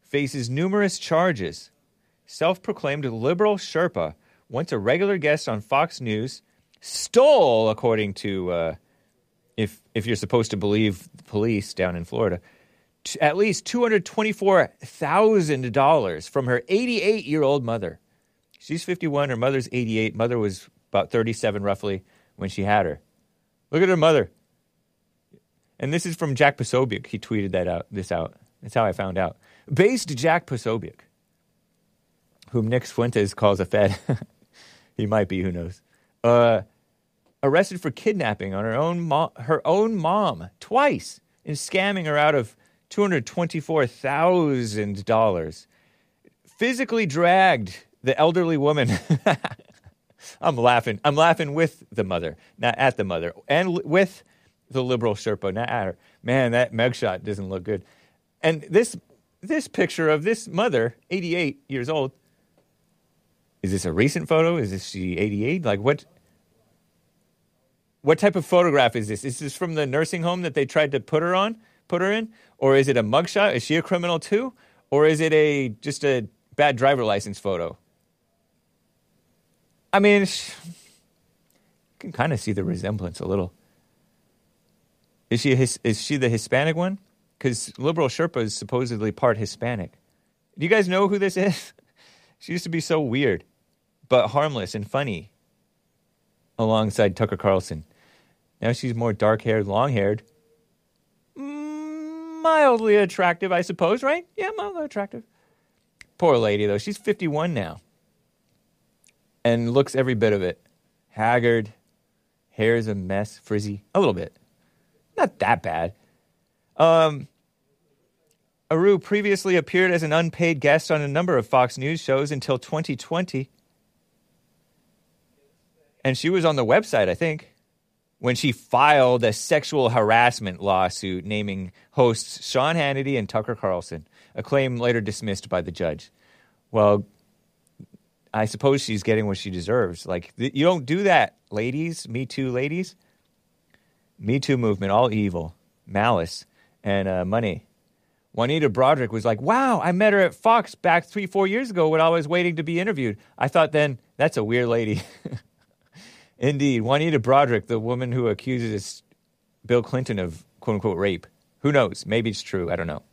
Faces numerous charges. Self proclaimed liberal Sherpa, once a regular guest on Fox News, stole, according to, uh, if, if you're supposed to believe the police down in Florida, t- at least $224,000 from her 88 year old mother. She's 51, her mother's 88. Mother was about 37 roughly when she had her. Look at her mother. And this is from Jack Posobiec. He tweeted that out. This out. That's how I found out. Based Jack Posobiec, whom Nick Fuentes calls a fed. he might be. Who knows? Uh, arrested for kidnapping on her own mo- her own mom twice and scamming her out of two hundred twenty four thousand dollars. Physically dragged the elderly woman. I'm laughing. I'm laughing with the mother, not at the mother, and with the liberal Sherpa, not at her. Man, that mugshot doesn't look good. And this this picture of this mother, 88 years old. Is this a recent photo? Is this she 88? Like what? What type of photograph is this? Is this from the nursing home that they tried to put her on, put her in, or is it a mugshot? Is she a criminal too, or is it a just a bad driver license photo? I mean, you can kind of see the resemblance a little. Is she his, is she the Hispanic one? Because liberal Sherpa is supposedly part Hispanic. Do you guys know who this is? she used to be so weird, but harmless and funny. Alongside Tucker Carlson, now she's more dark haired, long haired, mildly attractive, I suppose. Right? Yeah, mildly attractive. Poor lady though. She's fifty one now and looks every bit of it. Haggard, hair's a mess, frizzy, a little bit. Not that bad. Um, Areu previously appeared as an unpaid guest on a number of Fox News shows until 2020. And she was on the website, I think, when she filed a sexual harassment lawsuit naming hosts Sean Hannity and Tucker Carlson, a claim later dismissed by the judge. Well, I suppose she's getting what she deserves. Like, th- you don't do that, ladies. Me Too, ladies. Me Too movement, all evil, malice, and uh, money. Juanita Broaddrick was like, wow, I met her at Fox back three, four years ago when I was waiting to be interviewed. I thought then, that's a weird lady. Indeed. Juanita Broaddrick, the woman who accuses Bill Clinton of quote unquote rape. Who knows? Maybe it's true. I don't know.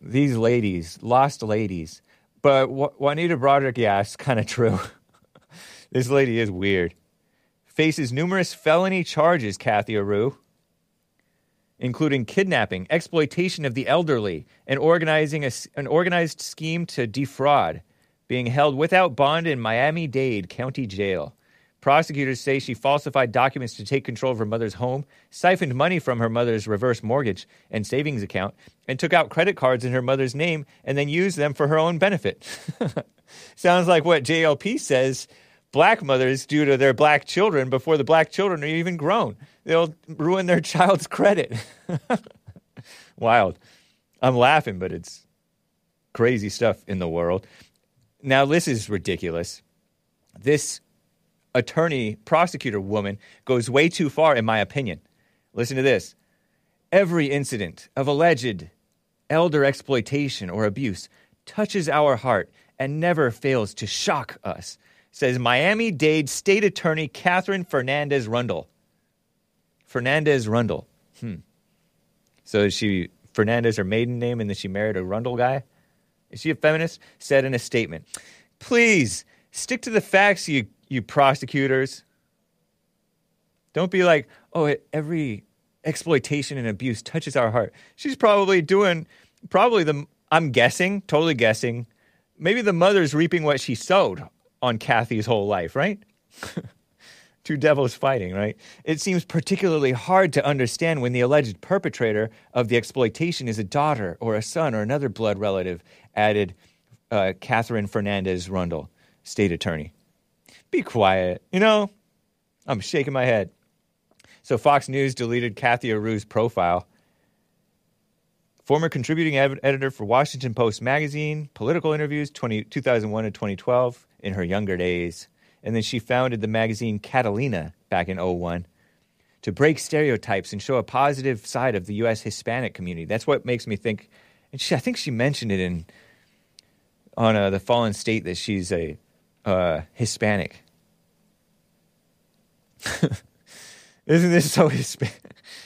These ladies, lost ladies. But Juanita Broaddrick, yeah, it's kind of true. this lady is weird. Faces numerous felony charges, Kathy Areu, including kidnapping, exploitation of the elderly, and organizing a an organized scheme to defraud, being held without bond in Miami Dade County Jail. Prosecutors say she falsified documents to take control of her mother's home, siphoned money from her mother's reverse mortgage and savings account, and took out credit cards in her mother's name and then used them for her own benefit. Sounds like what JLP says black mothers do to their black children before the black children are even grown. They'll ruin their child's credit. Wild. I'm laughing, but it's crazy stuff in the world. Now, this is ridiculous. This attorney prosecutor woman goes way too far, in my opinion. Listen to this. Every incident of alleged elder exploitation or abuse touches our heart and never fails to shock us. says Miami Dade State Attorney Catherine Fernandez Rundle. Fernandez Rundle. Hmm. So is she Fernandez her maiden name and then she married a Rundle guy? Is she a feminist? Said in a statement, "Please stick to the facts, you you prosecutors. Don't be like, oh, every exploitation and abuse touches our heart. She's probably doing, probably the. I'm guessing, totally guessing. Maybe the mother's reaping what she sowed on Kathy's whole life, right? Two devils fighting, right? It seems particularly hard to understand when the alleged perpetrator of the exploitation is a daughter or a son or another blood relative, added uh, Catherine Fernandez Rundle, state attorney. Be quiet. You know, I'm shaking my head. So Fox News deleted Kathy Areu's profile. Former contributing ed- editor for Washington Post magazine, political interviews 20, 2001 to 2012 in her younger days. And then she founded the magazine Catalina back in 01 to break stereotypes and show a positive side of the U.S. Hispanic community. That's what makes me think. And she, I think she mentioned it in on uh, the Fallen State that she's a uh, Hispanic. isn't this so Hispanic?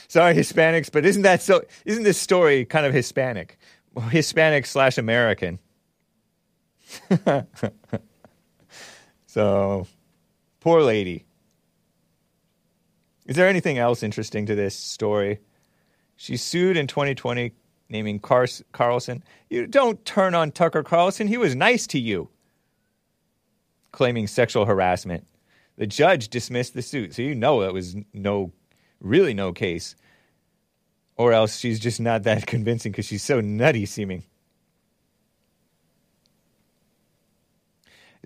Sorry, Hispanics, but isn't that so? Isn't this story kind of Hispanic, Hispanic slash American? so, poor lady. Is there anything else interesting to this story? She sued in 2020, naming Car- Carlson. You don't turn on Tucker Carlson. He was nice to you claiming sexual harassment. The judge dismissed the suit, so you know that was no, really no case. Or else she's just not that convincing because she's so nutty seeming.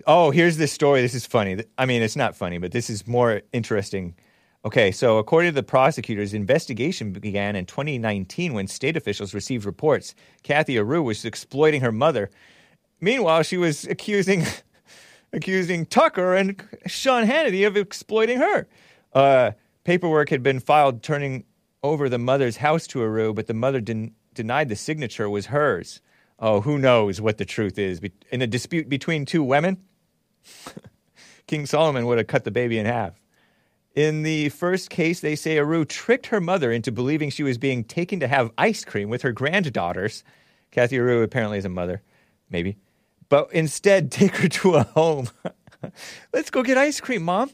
Oh, here's this story. This is funny. I mean, it's not funny, but this is more interesting. Okay, so according to the prosecutors, investigation began in 2019 when state officials received reports Kathy Areu was exploiting her mother. Meanwhile, she was accusing accusing Tucker and Sean Hannity of exploiting her. Uh, paperwork had been filed turning over the mother's house to Areu, but the mother den- denied the signature was hers. Oh, who knows what the truth is? In a dispute between two women, King Solomon would have cut the baby in half. In the first case, they say Areu tricked her mother into believing she was being taken to have ice cream with her granddaughters. Kathy Areu apparently is a mother, maybe but instead take her to a home. Let's go get ice cream, mom.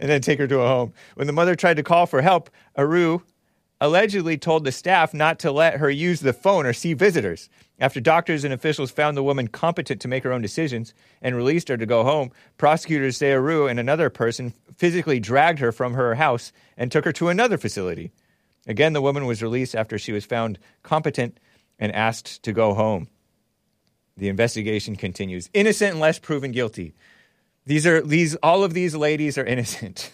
And then take her to a home. When the mother tried to call for help, Areu allegedly told the staff not to let her use the phone or see visitors. After doctors and officials found the woman competent to make her own decisions and released her to go home, prosecutors say Areu and another person physically dragged her from her house and took her to another facility. Again, the woman was released after she was found competent and asked to go home. The investigation continues. Innocent unless proven guilty. These are these all of these ladies are innocent.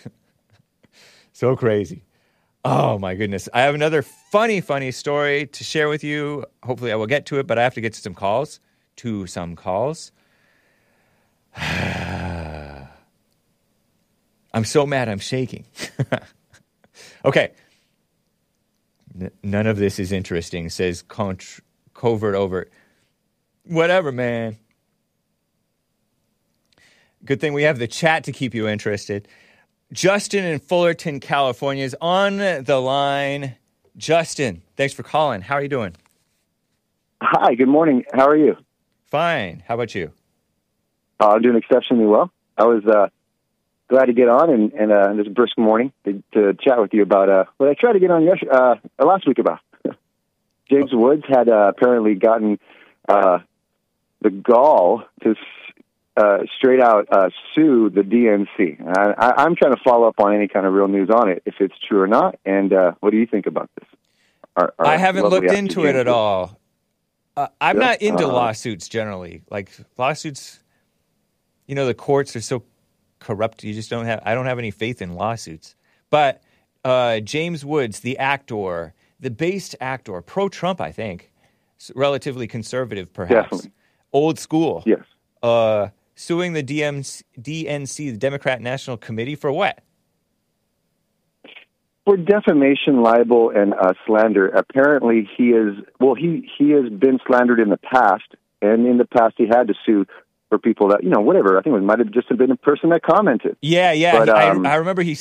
so crazy. Oh my goodness. I have another funny, funny story to share with you. Hopefully I will get to it, but I have to get to some calls. To some calls. I'm so mad I'm shaking. okay. N- none of this is interesting, says Contr- Covert Overt whatever, man. Good thing we have the chat to keep you interested. Justin in Fullerton, California is on the line. Justin, thanks for calling. How are you doing? Hi, good morning. How are you? Fine. How about you? Uh, I'm doing exceptionally well. I was uh, glad to get on and, and uh, this brisk morning to, to chat with you about uh, what I tried to get on yesterday, uh, last week about. James Woods had uh, apparently gotten uh, the gall to uh, straight out uh, sue the DNC. I, I, I'm trying to follow up on any kind of real news on it, if it's true or not. And uh, what do you think about this? Our, our I haven't looked into it at all. Uh, I'm Yeah? not into Uh, lawsuits generally. Like lawsuits, you know, the courts are so corrupt. You just don't have. I don't have any faith in lawsuits. But uh, James Woods, the actor, the based actor, pro Trump, I think, relatively conservative, perhaps, Definitely. old school. Yes. Uh, suing the DMC, DNC, the Democrat National Committee, for what? For defamation, libel, and uh, slander, apparently he is well. He he has been slandered in the past, and in the past he had to sue for people that you know whatever. I think it might have just been a person that commented. Yeah, yeah. But, um, I, I remember he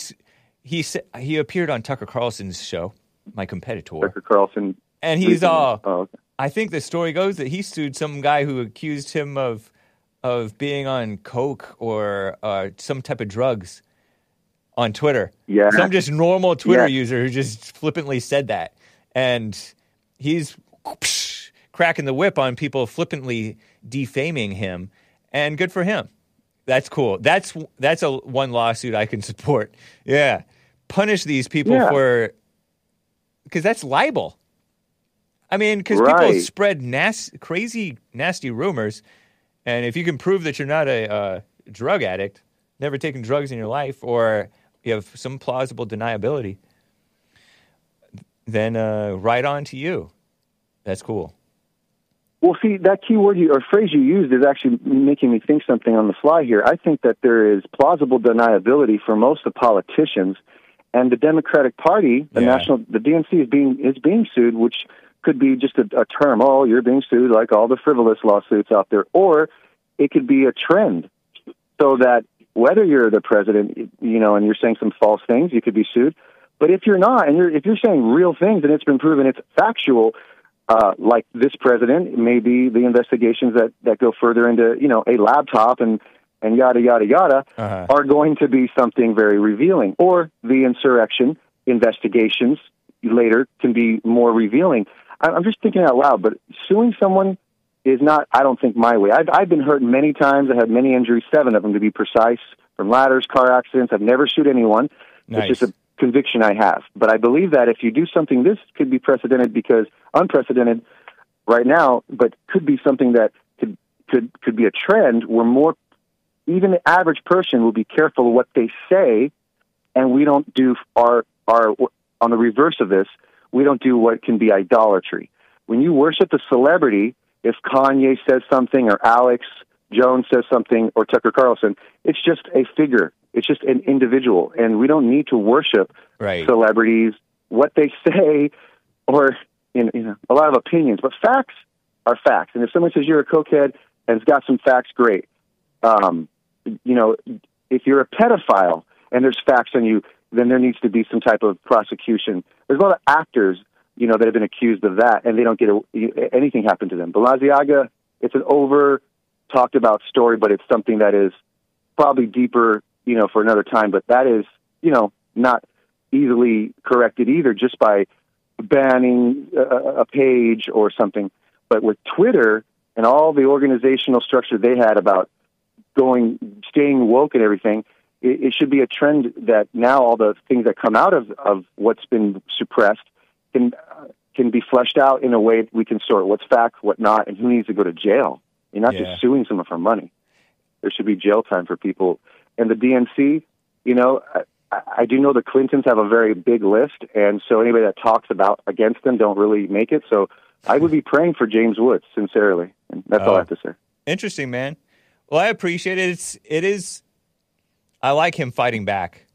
he he appeared on Tucker Carlson's show, my competitor, Tucker Carlson. and he's all. Oh, okay. I think the story goes that he sued some guy who accused him of of being on coke or uh, some type of drugs on Twitter. Yeah. some just normal Twitter Yeah. user who just flippantly said that, and he's cracking the whip on people flippantly defaming him, and good for him. That's cool. That's that's a one lawsuit I can support. Yeah, punish these people Yeah. for because that's libel. I mean, because people spread nas- crazy, nasty rumors, and if you can prove that you're not a uh, drug addict, never taken drugs in your life, or you have some plausible deniability, then uh, right on to you. That's cool. Well, see, that key word you, or phrase you used is actually making me think something on the fly here. I think that there is plausible deniability for most of politicians, and the Democratic Party, the Yeah. national, the DNC is being is being sued, which could be just a, a term. Oh, you're being sued, like all the frivolous lawsuits out there, or it could be a trend, so that whether you're the president, you know, and you're saying some false things, you could be sued. But if you're not, and you're if you're saying real things and it's been proven it's factual, uh, like this president, maybe the investigations that, that go further into you know a laptop and and yada yada yada Uh-huh. are going to be something very revealing. Or the insurrection investigations later can be more revealing. I'm just thinking out loud, but suing someone is not, I don't think, my way. I've, I've been hurt many times. I had many injuries, seven of them to be precise, from ladders, car accidents. I've never sued anyone. Nice. It's just a conviction I have. But I believe that if you do something, this could be precedented because unprecedented right now, but could be something that could could could be a trend where more even the average person will be careful what they say, and we don't do our our on the reverse of this, we don't do what can be idolatry. When you worship a celebrity, if Kanye says something or Alex Jones says something or Tucker Carlson, it's just a figure. It's just an individual, and we don't need to worship Right. celebrities, what they say, or you know, you know, a lot of opinions. But facts are facts, and if someone says you're a cokehead and has got some facts, great. Um, you know, if you're a pedophile and there's facts on you, then there needs to be some type of prosecution. There's a lot of actors, you know, that have been accused of that, and they don't get a, anything happen to them. Balenciaga, it's an over talked about story, but it's something that is probably deeper, you know, for another time. But that is, you know, not easily corrected either just by banning a, a page or something. But with Twitter and all the organizational structure they had about going, staying woke and everything, it, it should be a trend that now all the things that come out of, of what's been suppressed can uh, can be fleshed out in a way that we can sort what's fact, what not, and who needs to go to jail. You're not Yeah. just suing someone for money. There should be jail time for people. And the DNC, you know, I, I do know the Clintons have a very big list, and so anybody that talks about against them don't really make it. So I would be praying for James Woods sincerely, and that's all Oh. I have to say. Interesting, man. Well, I appreciate it. It's it is. I like him fighting back,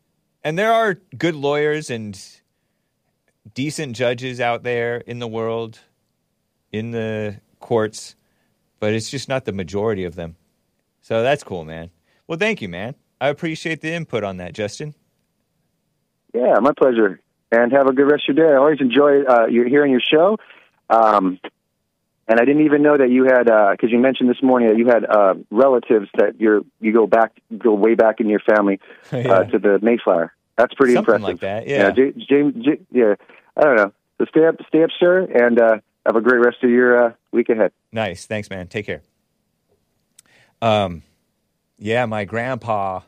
and there are good lawyers and decent judges out there in the world, in the courts, but it's just not the majority of them. So that's cool, man. Well, thank you, man. I appreciate the input on that, Justin. Yeah, my pleasure. And have a good rest of your day. I always enjoy uh, hearing your show. Um, and I didn't even know that you had because you mentioned this morning that you had uh, relatives that you're you go back go way back in your family Yeah. uh, to the Mayflower. That's pretty Something impressive. like that, yeah. J- James. Yeah, I don't know. So stay up, stay up, sir, and uh, have a great rest of your uh, week ahead. Nice. Thanks, man. Take care. Um, yeah, my grandpa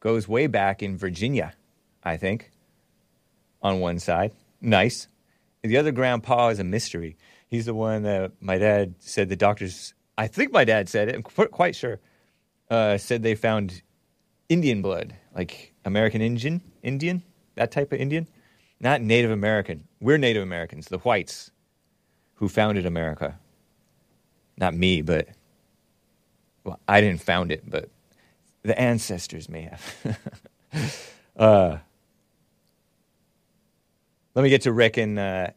goes way back in Virginia, I think, on one side. Nice. The other grandpa is a mystery. He's the one that my dad said the doctors, I think my dad said it, I'm qu- quite sure, uh, said they found Indian blood, like American Indian, Indian, that type of Indian. Not Native American. We're Native Americans, the whites who founded America. Not me, but well, I didn't found it, but the ancestors may have. uh, let me get to Rick and uh,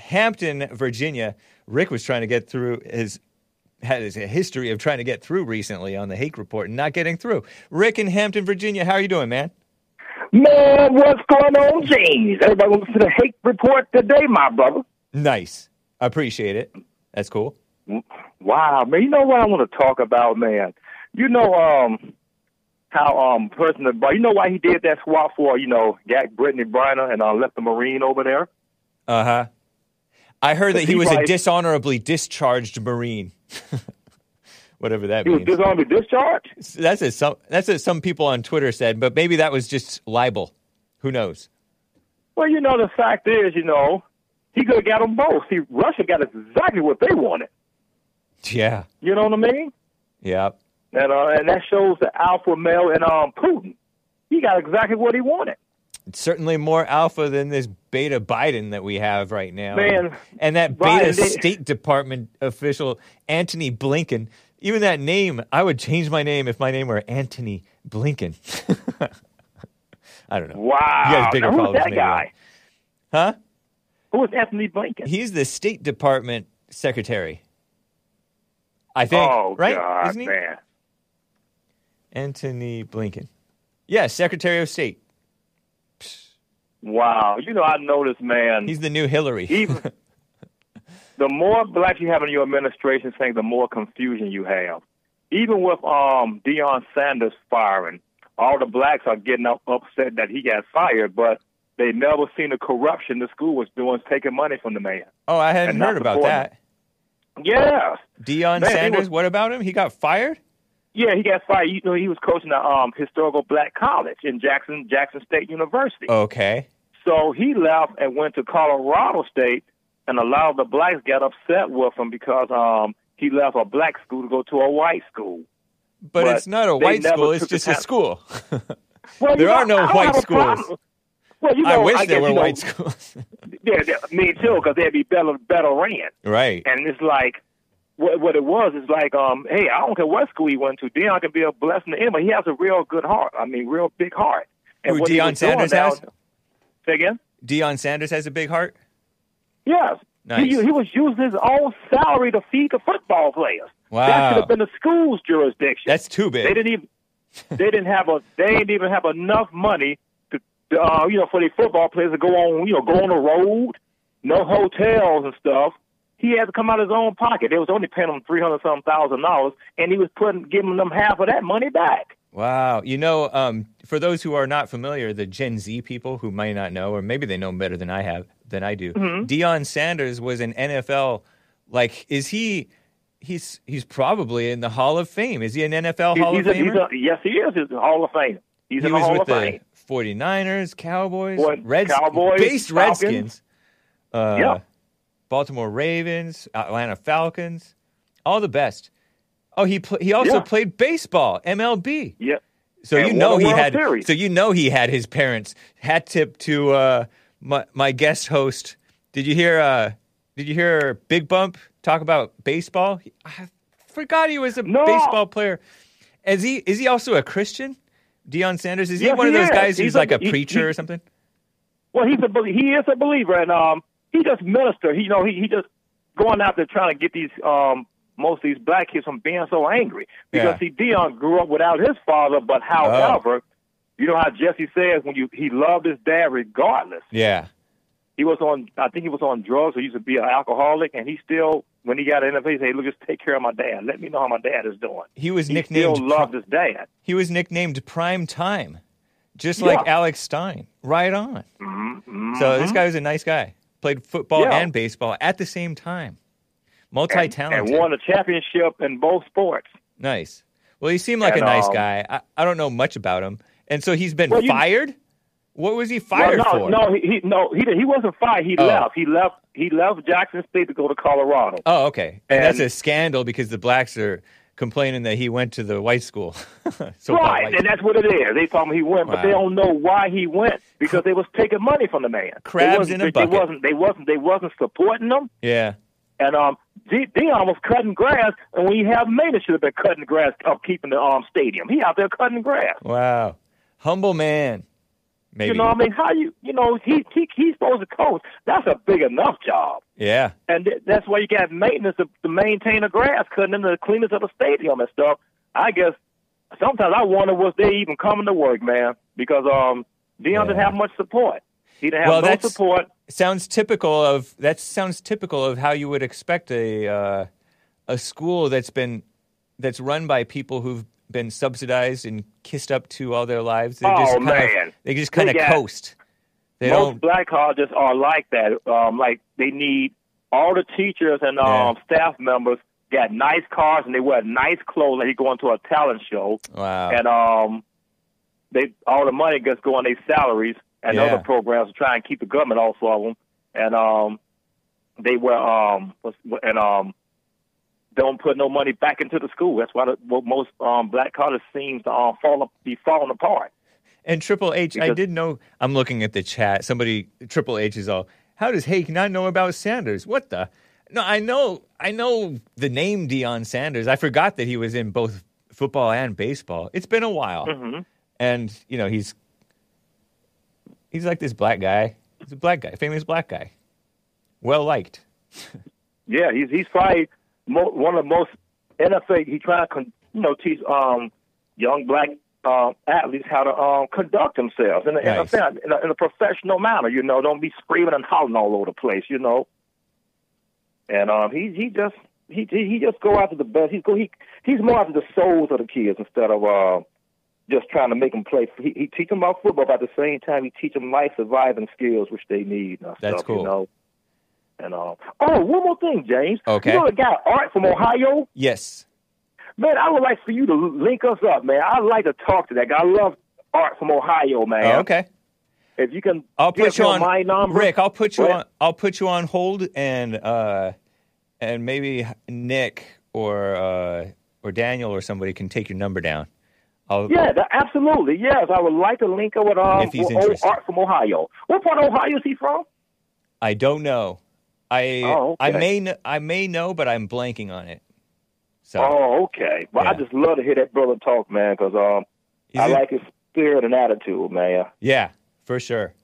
Hampton, Virginia. Rick was trying to get through his has a history of trying to get through recently on the Hake Report and not getting through. Rick in Hampton, Virginia, how are you doing, man? Man, what's going on, James? Everybody wants to the Hake Report today, my brother. Nice. I appreciate it. That's cool. Wow, man. You know what I want to talk about, man? You know, um, how um person, but you know why he did that swap for you know, got Brittney Griner and uh, left the Marine over there. Uh huh. I heard that he He was a dishonorably discharged Marine. Whatever that He was dishonorably discharged. That's what some that's what some people on Twitter said, but maybe that was just libel. Who knows? Well, you know, the fact is, you know, he could have got them both. See, Russia got exactly what they wanted. Yeah. You know what I mean? Yeah. And uh, and that shows the alpha male in um Putin. He got exactly what he wanted. Certainly more alpha than this beta Biden that we have right now. Man, and that beta they- State Department official Antony Blinken. Even that name, I would change my name if my name were Antony Blinken. I don't know. Wow. You got bigger now, who's that guy? Huh? Who is Antony Blinken? He's the State Department secretary. I think, oh right? God, Isn't he? man. Antony Blinken. Yeah, Secretary of State. Wow. You know, I know this man. He's the new Hillary. even the more blacks you have in your administration, saying the more confusion you have. Even with um Deion Sanders firing, all the blacks are getting up, upset that he got fired, but they never seen the corruption the school was doing, taking money from the man. oh, I hadn't heard about that. Yes. Deion Man, Sanders, was- what about him? He got fired? Yeah, he got fired. You know, he was coaching a um, historical black college in Jackson, Jackson State University. Okay. So he left and went to Colorado State, and a lot of the blacks got upset with him because um, he left a black school to go to a white school. But, But it's not a white school, it's just a school. Well, There are know, no I white schools. Well, you know, I wish guess, there were you know, white schools. Yeah, yeah, me too, because they'd be better, better ran. right. And it's like, what, what it was is like, um, hey, I don't care what school he went to. Deion can be a blessing to anybody. He has a real good heart. I mean, real big heart. And Who, what Deion Sanders now- has? Say again? Deion Sanders has a big heart? Yes. Nice. He, he was using his own salary to feed the football players. Wow. That should have been the school's jurisdiction. That's too big. they didn't even they didn't have a they didn't even have enough money to, uh, you know for the football players to go on you know go on the road, no hotels and stuff. He had to come out of his own pocket. They was only paying him three hundred some thousand dollars, and he was putting giving them half of that money back. Wow. You know, um, for those who are not familiar, the Gen Z people who might not know, or maybe they know better than I have, than I do, Mm-hmm. Deion Sanders was an NFL. Like, is he? He's he's probably in the Hall of Fame. Is he an NFL He- Hall of a, he's Famer? a, yes, he is. He's a Hall of Fame. He's he was Hall with of the Fame. 49ers, Cowboys, Reds, Cowboys, based Falcons? Redskins, uh, Yeah. Baltimore Ravens, Atlanta Falcons, all the best. Oh, he pl- he also Yeah. played baseball, MLB. Yeah. So And you know he had. Series. So you know he had his parents. Hat tip to uh, my my guest host. Did you hear? Uh, did you hear Big Bump talk about baseball? I forgot he was a No. baseball player. Is he? Is he also a Christian? Deion Sanders is he Yes, one of those guys He's who's a- like a he- preacher he- or something? Well, he's a he is a believer, and um, he just minister. He you know he he just going out there trying to get these um most of these black kids from being so angry because Yeah. see Deion grew up without his father, but however, you know how Jesse says when you he loved his dad regardless. Yeah. He was on I think he was on drugs or used to be an alcoholic, and he still when he got in the face, he said, "Look, just take care of my dad. Let me know how my dad is doing." He was He nicknamed. still loved his dad. he was nicknamed Prime Time, just like Alex Stein. Right on. Mm-hmm. So this guy was a nice guy. Played football Yeah. and baseball at the same time. Multi-talented. and won a championship in both sports. Nice. Well, he seemed like And, a nice um, guy. I, I don't know much about him, and so he's been Well, you- fired. What was he fired well, no, for? No, he, no he he wasn't fired. He Oh. left. He left. He left Jackson State to go to Colorado. Oh, okay. And, that's a scandal because the blacks are complaining that he went to the white school. so right, and that's what it is. They told him he went, but they don't know why he went because they was taking money from the man. Crabs they in a wasn't, bucket. They wasn't. They wasn't. They wasn't supporting them. yeah. And um, Deion was cutting grass, and when he had Maynard should have been cutting grass, up keeping the um stadium. He out there cutting grass. Wow. Humble man. Maybe. You know, what I mean, how you, you know, he he he's supposed to coach. That's a big enough job, Yeah. and th- that's why you got maintenance to, to maintain the grass, cutting in the cleaners of the stadium and stuff. I guess sometimes I wonder was they even coming to work, man, because um, Deion didn't have much support. He didn't have Well, no support. sounds typical of that sounds typical of how you would expect a uh, a school that's been that's run by people who've been subsidized and kissed up to all their lives. They Oh, just kind man. of they just kind of coast. They Most don't. black colleges are like that. Um, like they need all the teachers and um, staff members got nice cars and they wear nice clothes. Like you go into a talent show, Wow. and um, they all the money gets go on their salaries and Yeah. other programs to try and keep the government off of them. And um, they wear um, and um, don't put no money back into the school. That's why the, what most um, black colleges seems to um, fall up, be falling apart. And Triple H, I Because- did know. I'm looking at the chat. Somebody, Triple H is all. How does Hake not know about Sanders? What the? No, I know. I know the name Deion Sanders. I forgot that he was in both football and baseball. It's been a while, Mhm. and you know he's he's like this black guy. He's a black guy, famous black guy, well liked. Yeah, he's he's probably mo- one of the most NFL. He trying to con- you know teach um young black um athletes how to um conduct themselves in a, Nice. in, a, in, a, in a professional manner. You know, don't be screaming and hollering all over the place. You know, and um he he just he he he just go after the best. He's go he he's more after the souls of the kids instead of uh just trying to make them play. He, he teach them about football, but at the same time he teach them life surviving skills which they need. And That's stuff, cool. You know. And um, oh, one more thing, James. Okay. You know the guy Art from Ohio? Yes. Man, I would like for you to link us up, man. I'd like to talk to that guy. I love Art from Ohio, man. Oh, okay. If you can, I'll put you on my number. Rick. I'll put you What? on. I'll put you on hold, and uh, and maybe Nick or uh, or Daniel or somebody can take your number down. I'll, Yeah, that, absolutely. Yes, I would like to link up with um with. Art from Ohio. What part of Ohio is he from? I don't know. I Oh, I may kn- I may know, but I'm blanking on it. So Oh, okay. Well, I just love to hear that brother talk, man, because um, he's I in- like his spirit and attitude, man. yeah, for sure.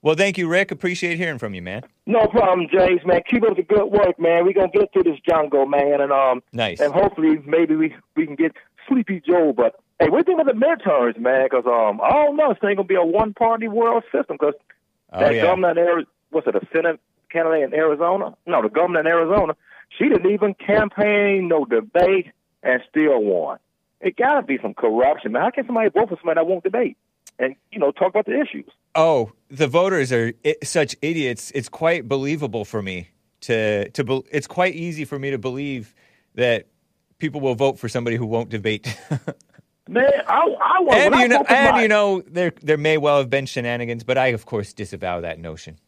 Well, thank you, Rick. Appreciate hearing from you, man. No problem, James, man. Keep up the good work, man. We're gonna get through this jungle, man, and um, Nice. and hopefully maybe we we can get Sleepy Joe. But hey, what do you think of the midterms, man? Because um, I don't know. It's ain't gonna be a one party world system because Oh that yeah. governor Ari- what's it, a Senate candidate in Arizona? No, the governor in Arizona. She didn't even campaign, no debate, and still won. It gotta be some corruption, man. How can somebody vote for somebody that won't debate and you know talk about the issues? Oh, the voters are I- such idiots. It's quite believable for me to to. Be, it's quite easy for me to believe that people will vote for somebody who won't debate. Man, I, I want and you know, and my- you know, there there may well have been shenanigans, but I of course disavow that notion.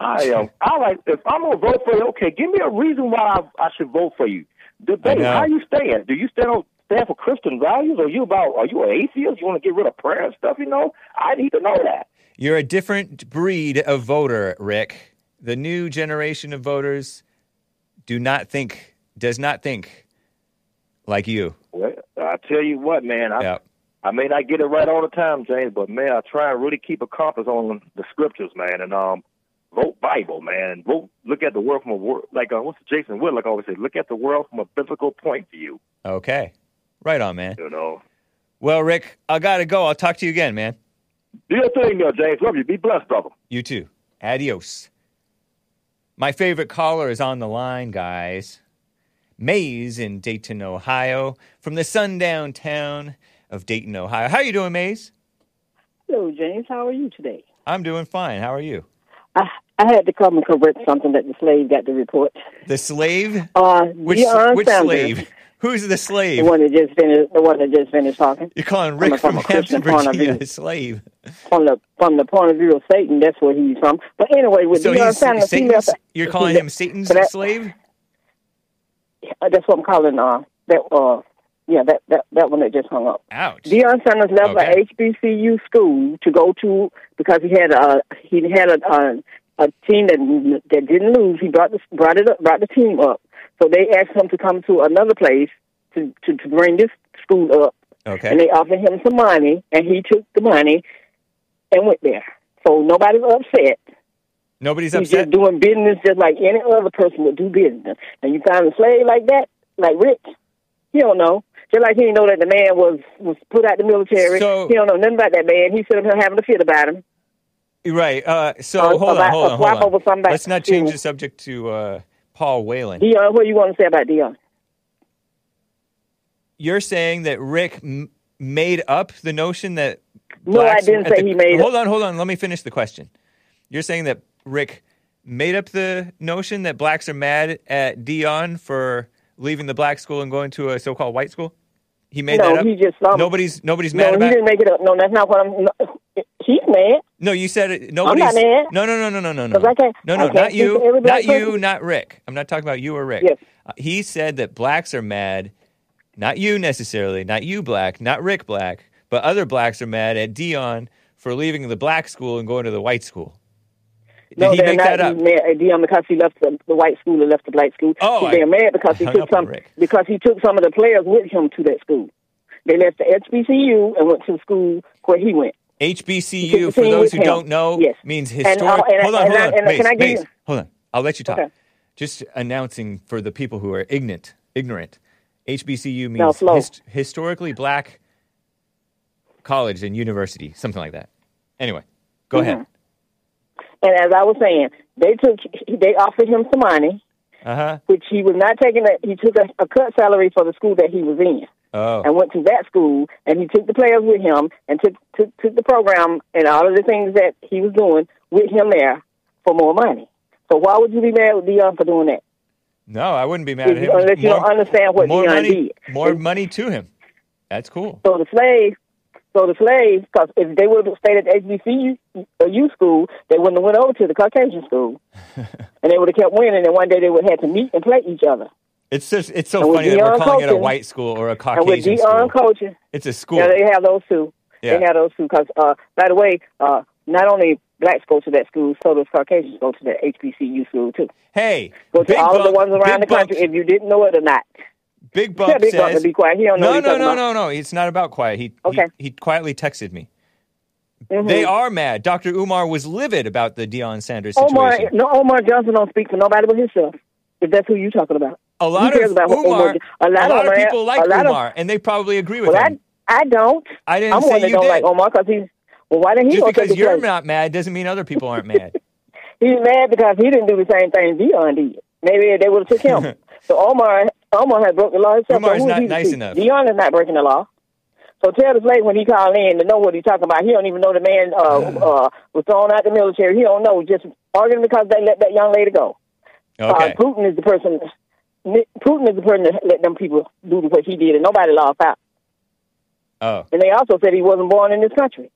I um, I like if I'm gonna vote for you. Okay, give me a reason why I, I should vote for you. Debate. How you stand? Do you stand on stand for Christian values? Are you about? Are you an atheist? You want to get rid of prayer and stuff? You know, I need to know that. You're a different breed of voter, Rick. The new generation of voters do not think, does not think like you. Well, I tell you what, man. I Yeah. I may not get it right all the time, James, but man, I try and really keep a compass on the scriptures, man, and um. Vote Bible, man. Vote. Look at the world from a wor- like uh, what's Jason Wood like always say. Look at the world from a biblical point of view. Okay. Right on, man. You know. Well, Rick, I got to go. I'll talk to you again, man. Do your thing, there, James. Love you. Be blessed, brother. You too. Adios. My favorite caller is on the line, guys. Maze in Dayton, Ohio, from the sundown town of Dayton, Ohio. How you doing, Maze? Hello, James. How are you today? I'm doing fine. How are you? I I had to come and correct something that the slave got to report. The slave? Uh, Which, Deion which Sanders, slave? Who's the slave? The one that just finished. The one that just finished talking. You're calling From Rick from from Christian Hampton, Virginia a slave. From the from the point of view of Satan, that's where he's from. But anyway, with So Deion Sanders, Satan's, you're calling him Satan's that- slave? That's what I'm calling. Uh, that uh, yeah, that that that one that just hung up. Ouch. Deion Sanders left Okay. a HBCU school to go to because he had a he had a a, a team that that didn't lose. He brought the brought it up, brought the team up. So they asked him to come to another place to to, to bring this school up, Okay. and they offered him some money, and he took the money and went there. So nobody's upset. Nobody's upset. He's upset. just doing business just like any other person would do business. And you find a slave like that, like Rick, he don't know. Just like he didn't know that the man was was put out the military. So- he don't know nothing about that man. He sitting here having a fit about him. Right. Uh, so Uh, hold on, hold on, hold on. Let's not change the subject to uh, Paul Whelan. Deion, what do you want to say about Deion? You're saying that Rick m- made up the notion that. No, I didn't say the- he made it. Hold on, hold on. Let me finish the question. You're saying that Rick made up the notion that blacks are mad at Deion for leaving the black school and going to a so-called white school. He made no, that up. he just um, nobody's nobody's no, mad he didn't make it up. No, that's not what I'm. No, he's mad. No, you said it. Nobody's. mad. No, no, no, no, no, no, no. 'Cause I can't- no, no, can't not you, not you, not Rick. I'm not talking about you or Rick. Yes. Uh, he said that blacks are mad, not you necessarily, not you black, not Rick Black, but other blacks are mad at Deion for leaving the black school and going to the white school. Did no, he they're make not that up? mad Deion because he left the, the white school and left the black school. Oh, I- they're mad because he took some because he took some of the players with him to that school. They left the HBCU and went to the school where he went. HBCU, for those who him. don't know, Yes. means And, historic. uh, and- hold on, and hold on, and Maze, can I Maze, hold on. I'll let you talk. Okay. Just announcing for the people who are ignorant. Ignorant. HBCU means slow. hist- historically black college and university, something like that. Anyway, go Mm-hmm. ahead. And as I was saying, they took they offered him some money, Uh huh. which he was not taking. A, he took a, a cut salary for the school that he was in. Oh, and went to that school, and he took the players with him, and took, took took the program and all of the things that he was doing with him there for more money. So why would you be mad with Deion for doing that? no, I wouldn't be mad at him. unless you don't understand what more Deion money, did. More money to him. That's cool. So the slaves, so the slaves, because if they would have stayed at the HBCU or U school, they wouldn't have went over to the Caucasian school, and they would have kept winning. And one day they would have had to meet and play each other. It's just it's so And funny that we're Deion calling it a white school or a Caucasian and with Deion school. coaching, It's a school. Yeah, they have those two. Yeah. They have those two because, uh, by the way, uh, not only blacks go to that school, so does Caucasians go to that HBCU school too. hey, Go to all of the ones around the country if you didn't know it or not. Big Tell Bump Big says to be quiet. He don't know no, no, no, no, no. It's not about quiet. He, Okay. he he quietly texted me. Mhm. They are mad. Dr. Umar was livid about the Deion Sanders Omar, situation. no, Omar Johnson don't speak for nobody but himself. If that's who you're talking about. a lot of about Umar, Omar- a lot of of Omar- people like a lot of- Umar, and they probably agree with Well, I, him. I don't. I didn't I'm say one that you don't did. like Omar because he's. Well, why didn't he Just because you're place? not mad doesn't mean other people aren't mad. He's mad because he didn't do the same thing Deion did. Maybe they would have took him. so Omar, Omar had broke the law himself. Umar's so not nice see? enough. Deion is not breaking the law. So tell the slave when he called in to know what he's talking about. He don't even know the man uh, uh, was thrown out the military. He don't know. Just arguing because they let that young lady go. Okay. Uh, Putin is the person. Putin is the person that let them people do what he did, and nobody lost out. Oh, And they also said he wasn't born in this country.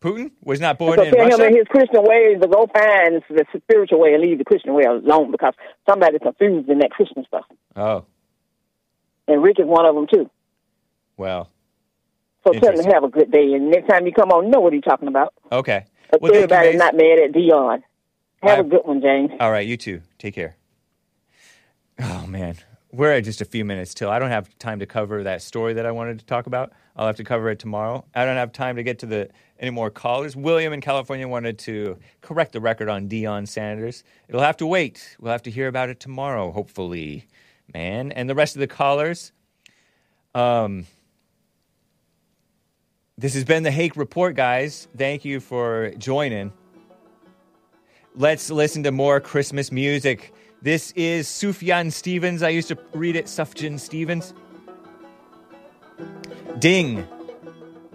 Putin was not And born so in tell him in his Christian ways to go find the spiritual way and leave the Christian way alone because somebody's confused in that Christian stuff. Oh, And Rick is one of them too. well, So tell him to have a good day. And next time you come on, know what he's talking about. okay. But Well, everybody's not mad at Deion. Have I- a good one, James. All right, you too. Take care. Oh man, we're at just a few minutes till. I don't have time to cover that story that I wanted to talk about. I'll have to cover it tomorrow. I don't have time to get to the any more callers. William in California wanted to correct the record on Deion Sanders. It'll have to wait. We'll have to hear about it tomorrow, hopefully, man. And the rest of the callers. Um, this has been the Hake Report, guys. Thank you for joining. Let's listen to more Christmas music. This is Sufjan Stevens. I used to read it Sufjan Stevens. Ding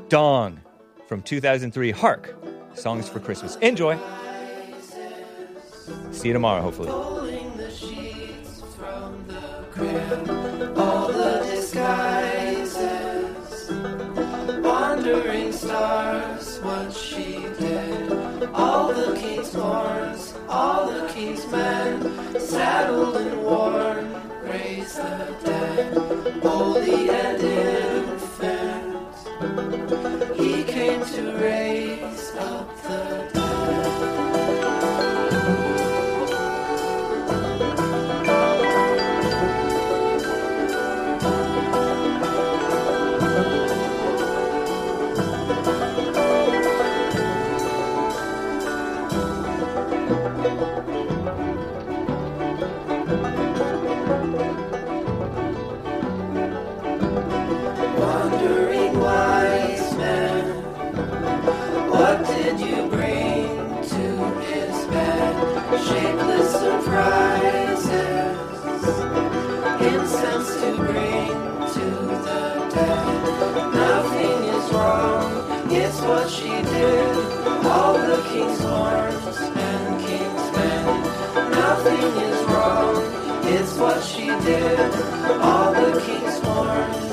Dong from 2003. Hark. Songs for Christmas. Enjoy. See you tomorrow, hopefully. He came to raise Nothing is wrong, it's what she did. All the king's horns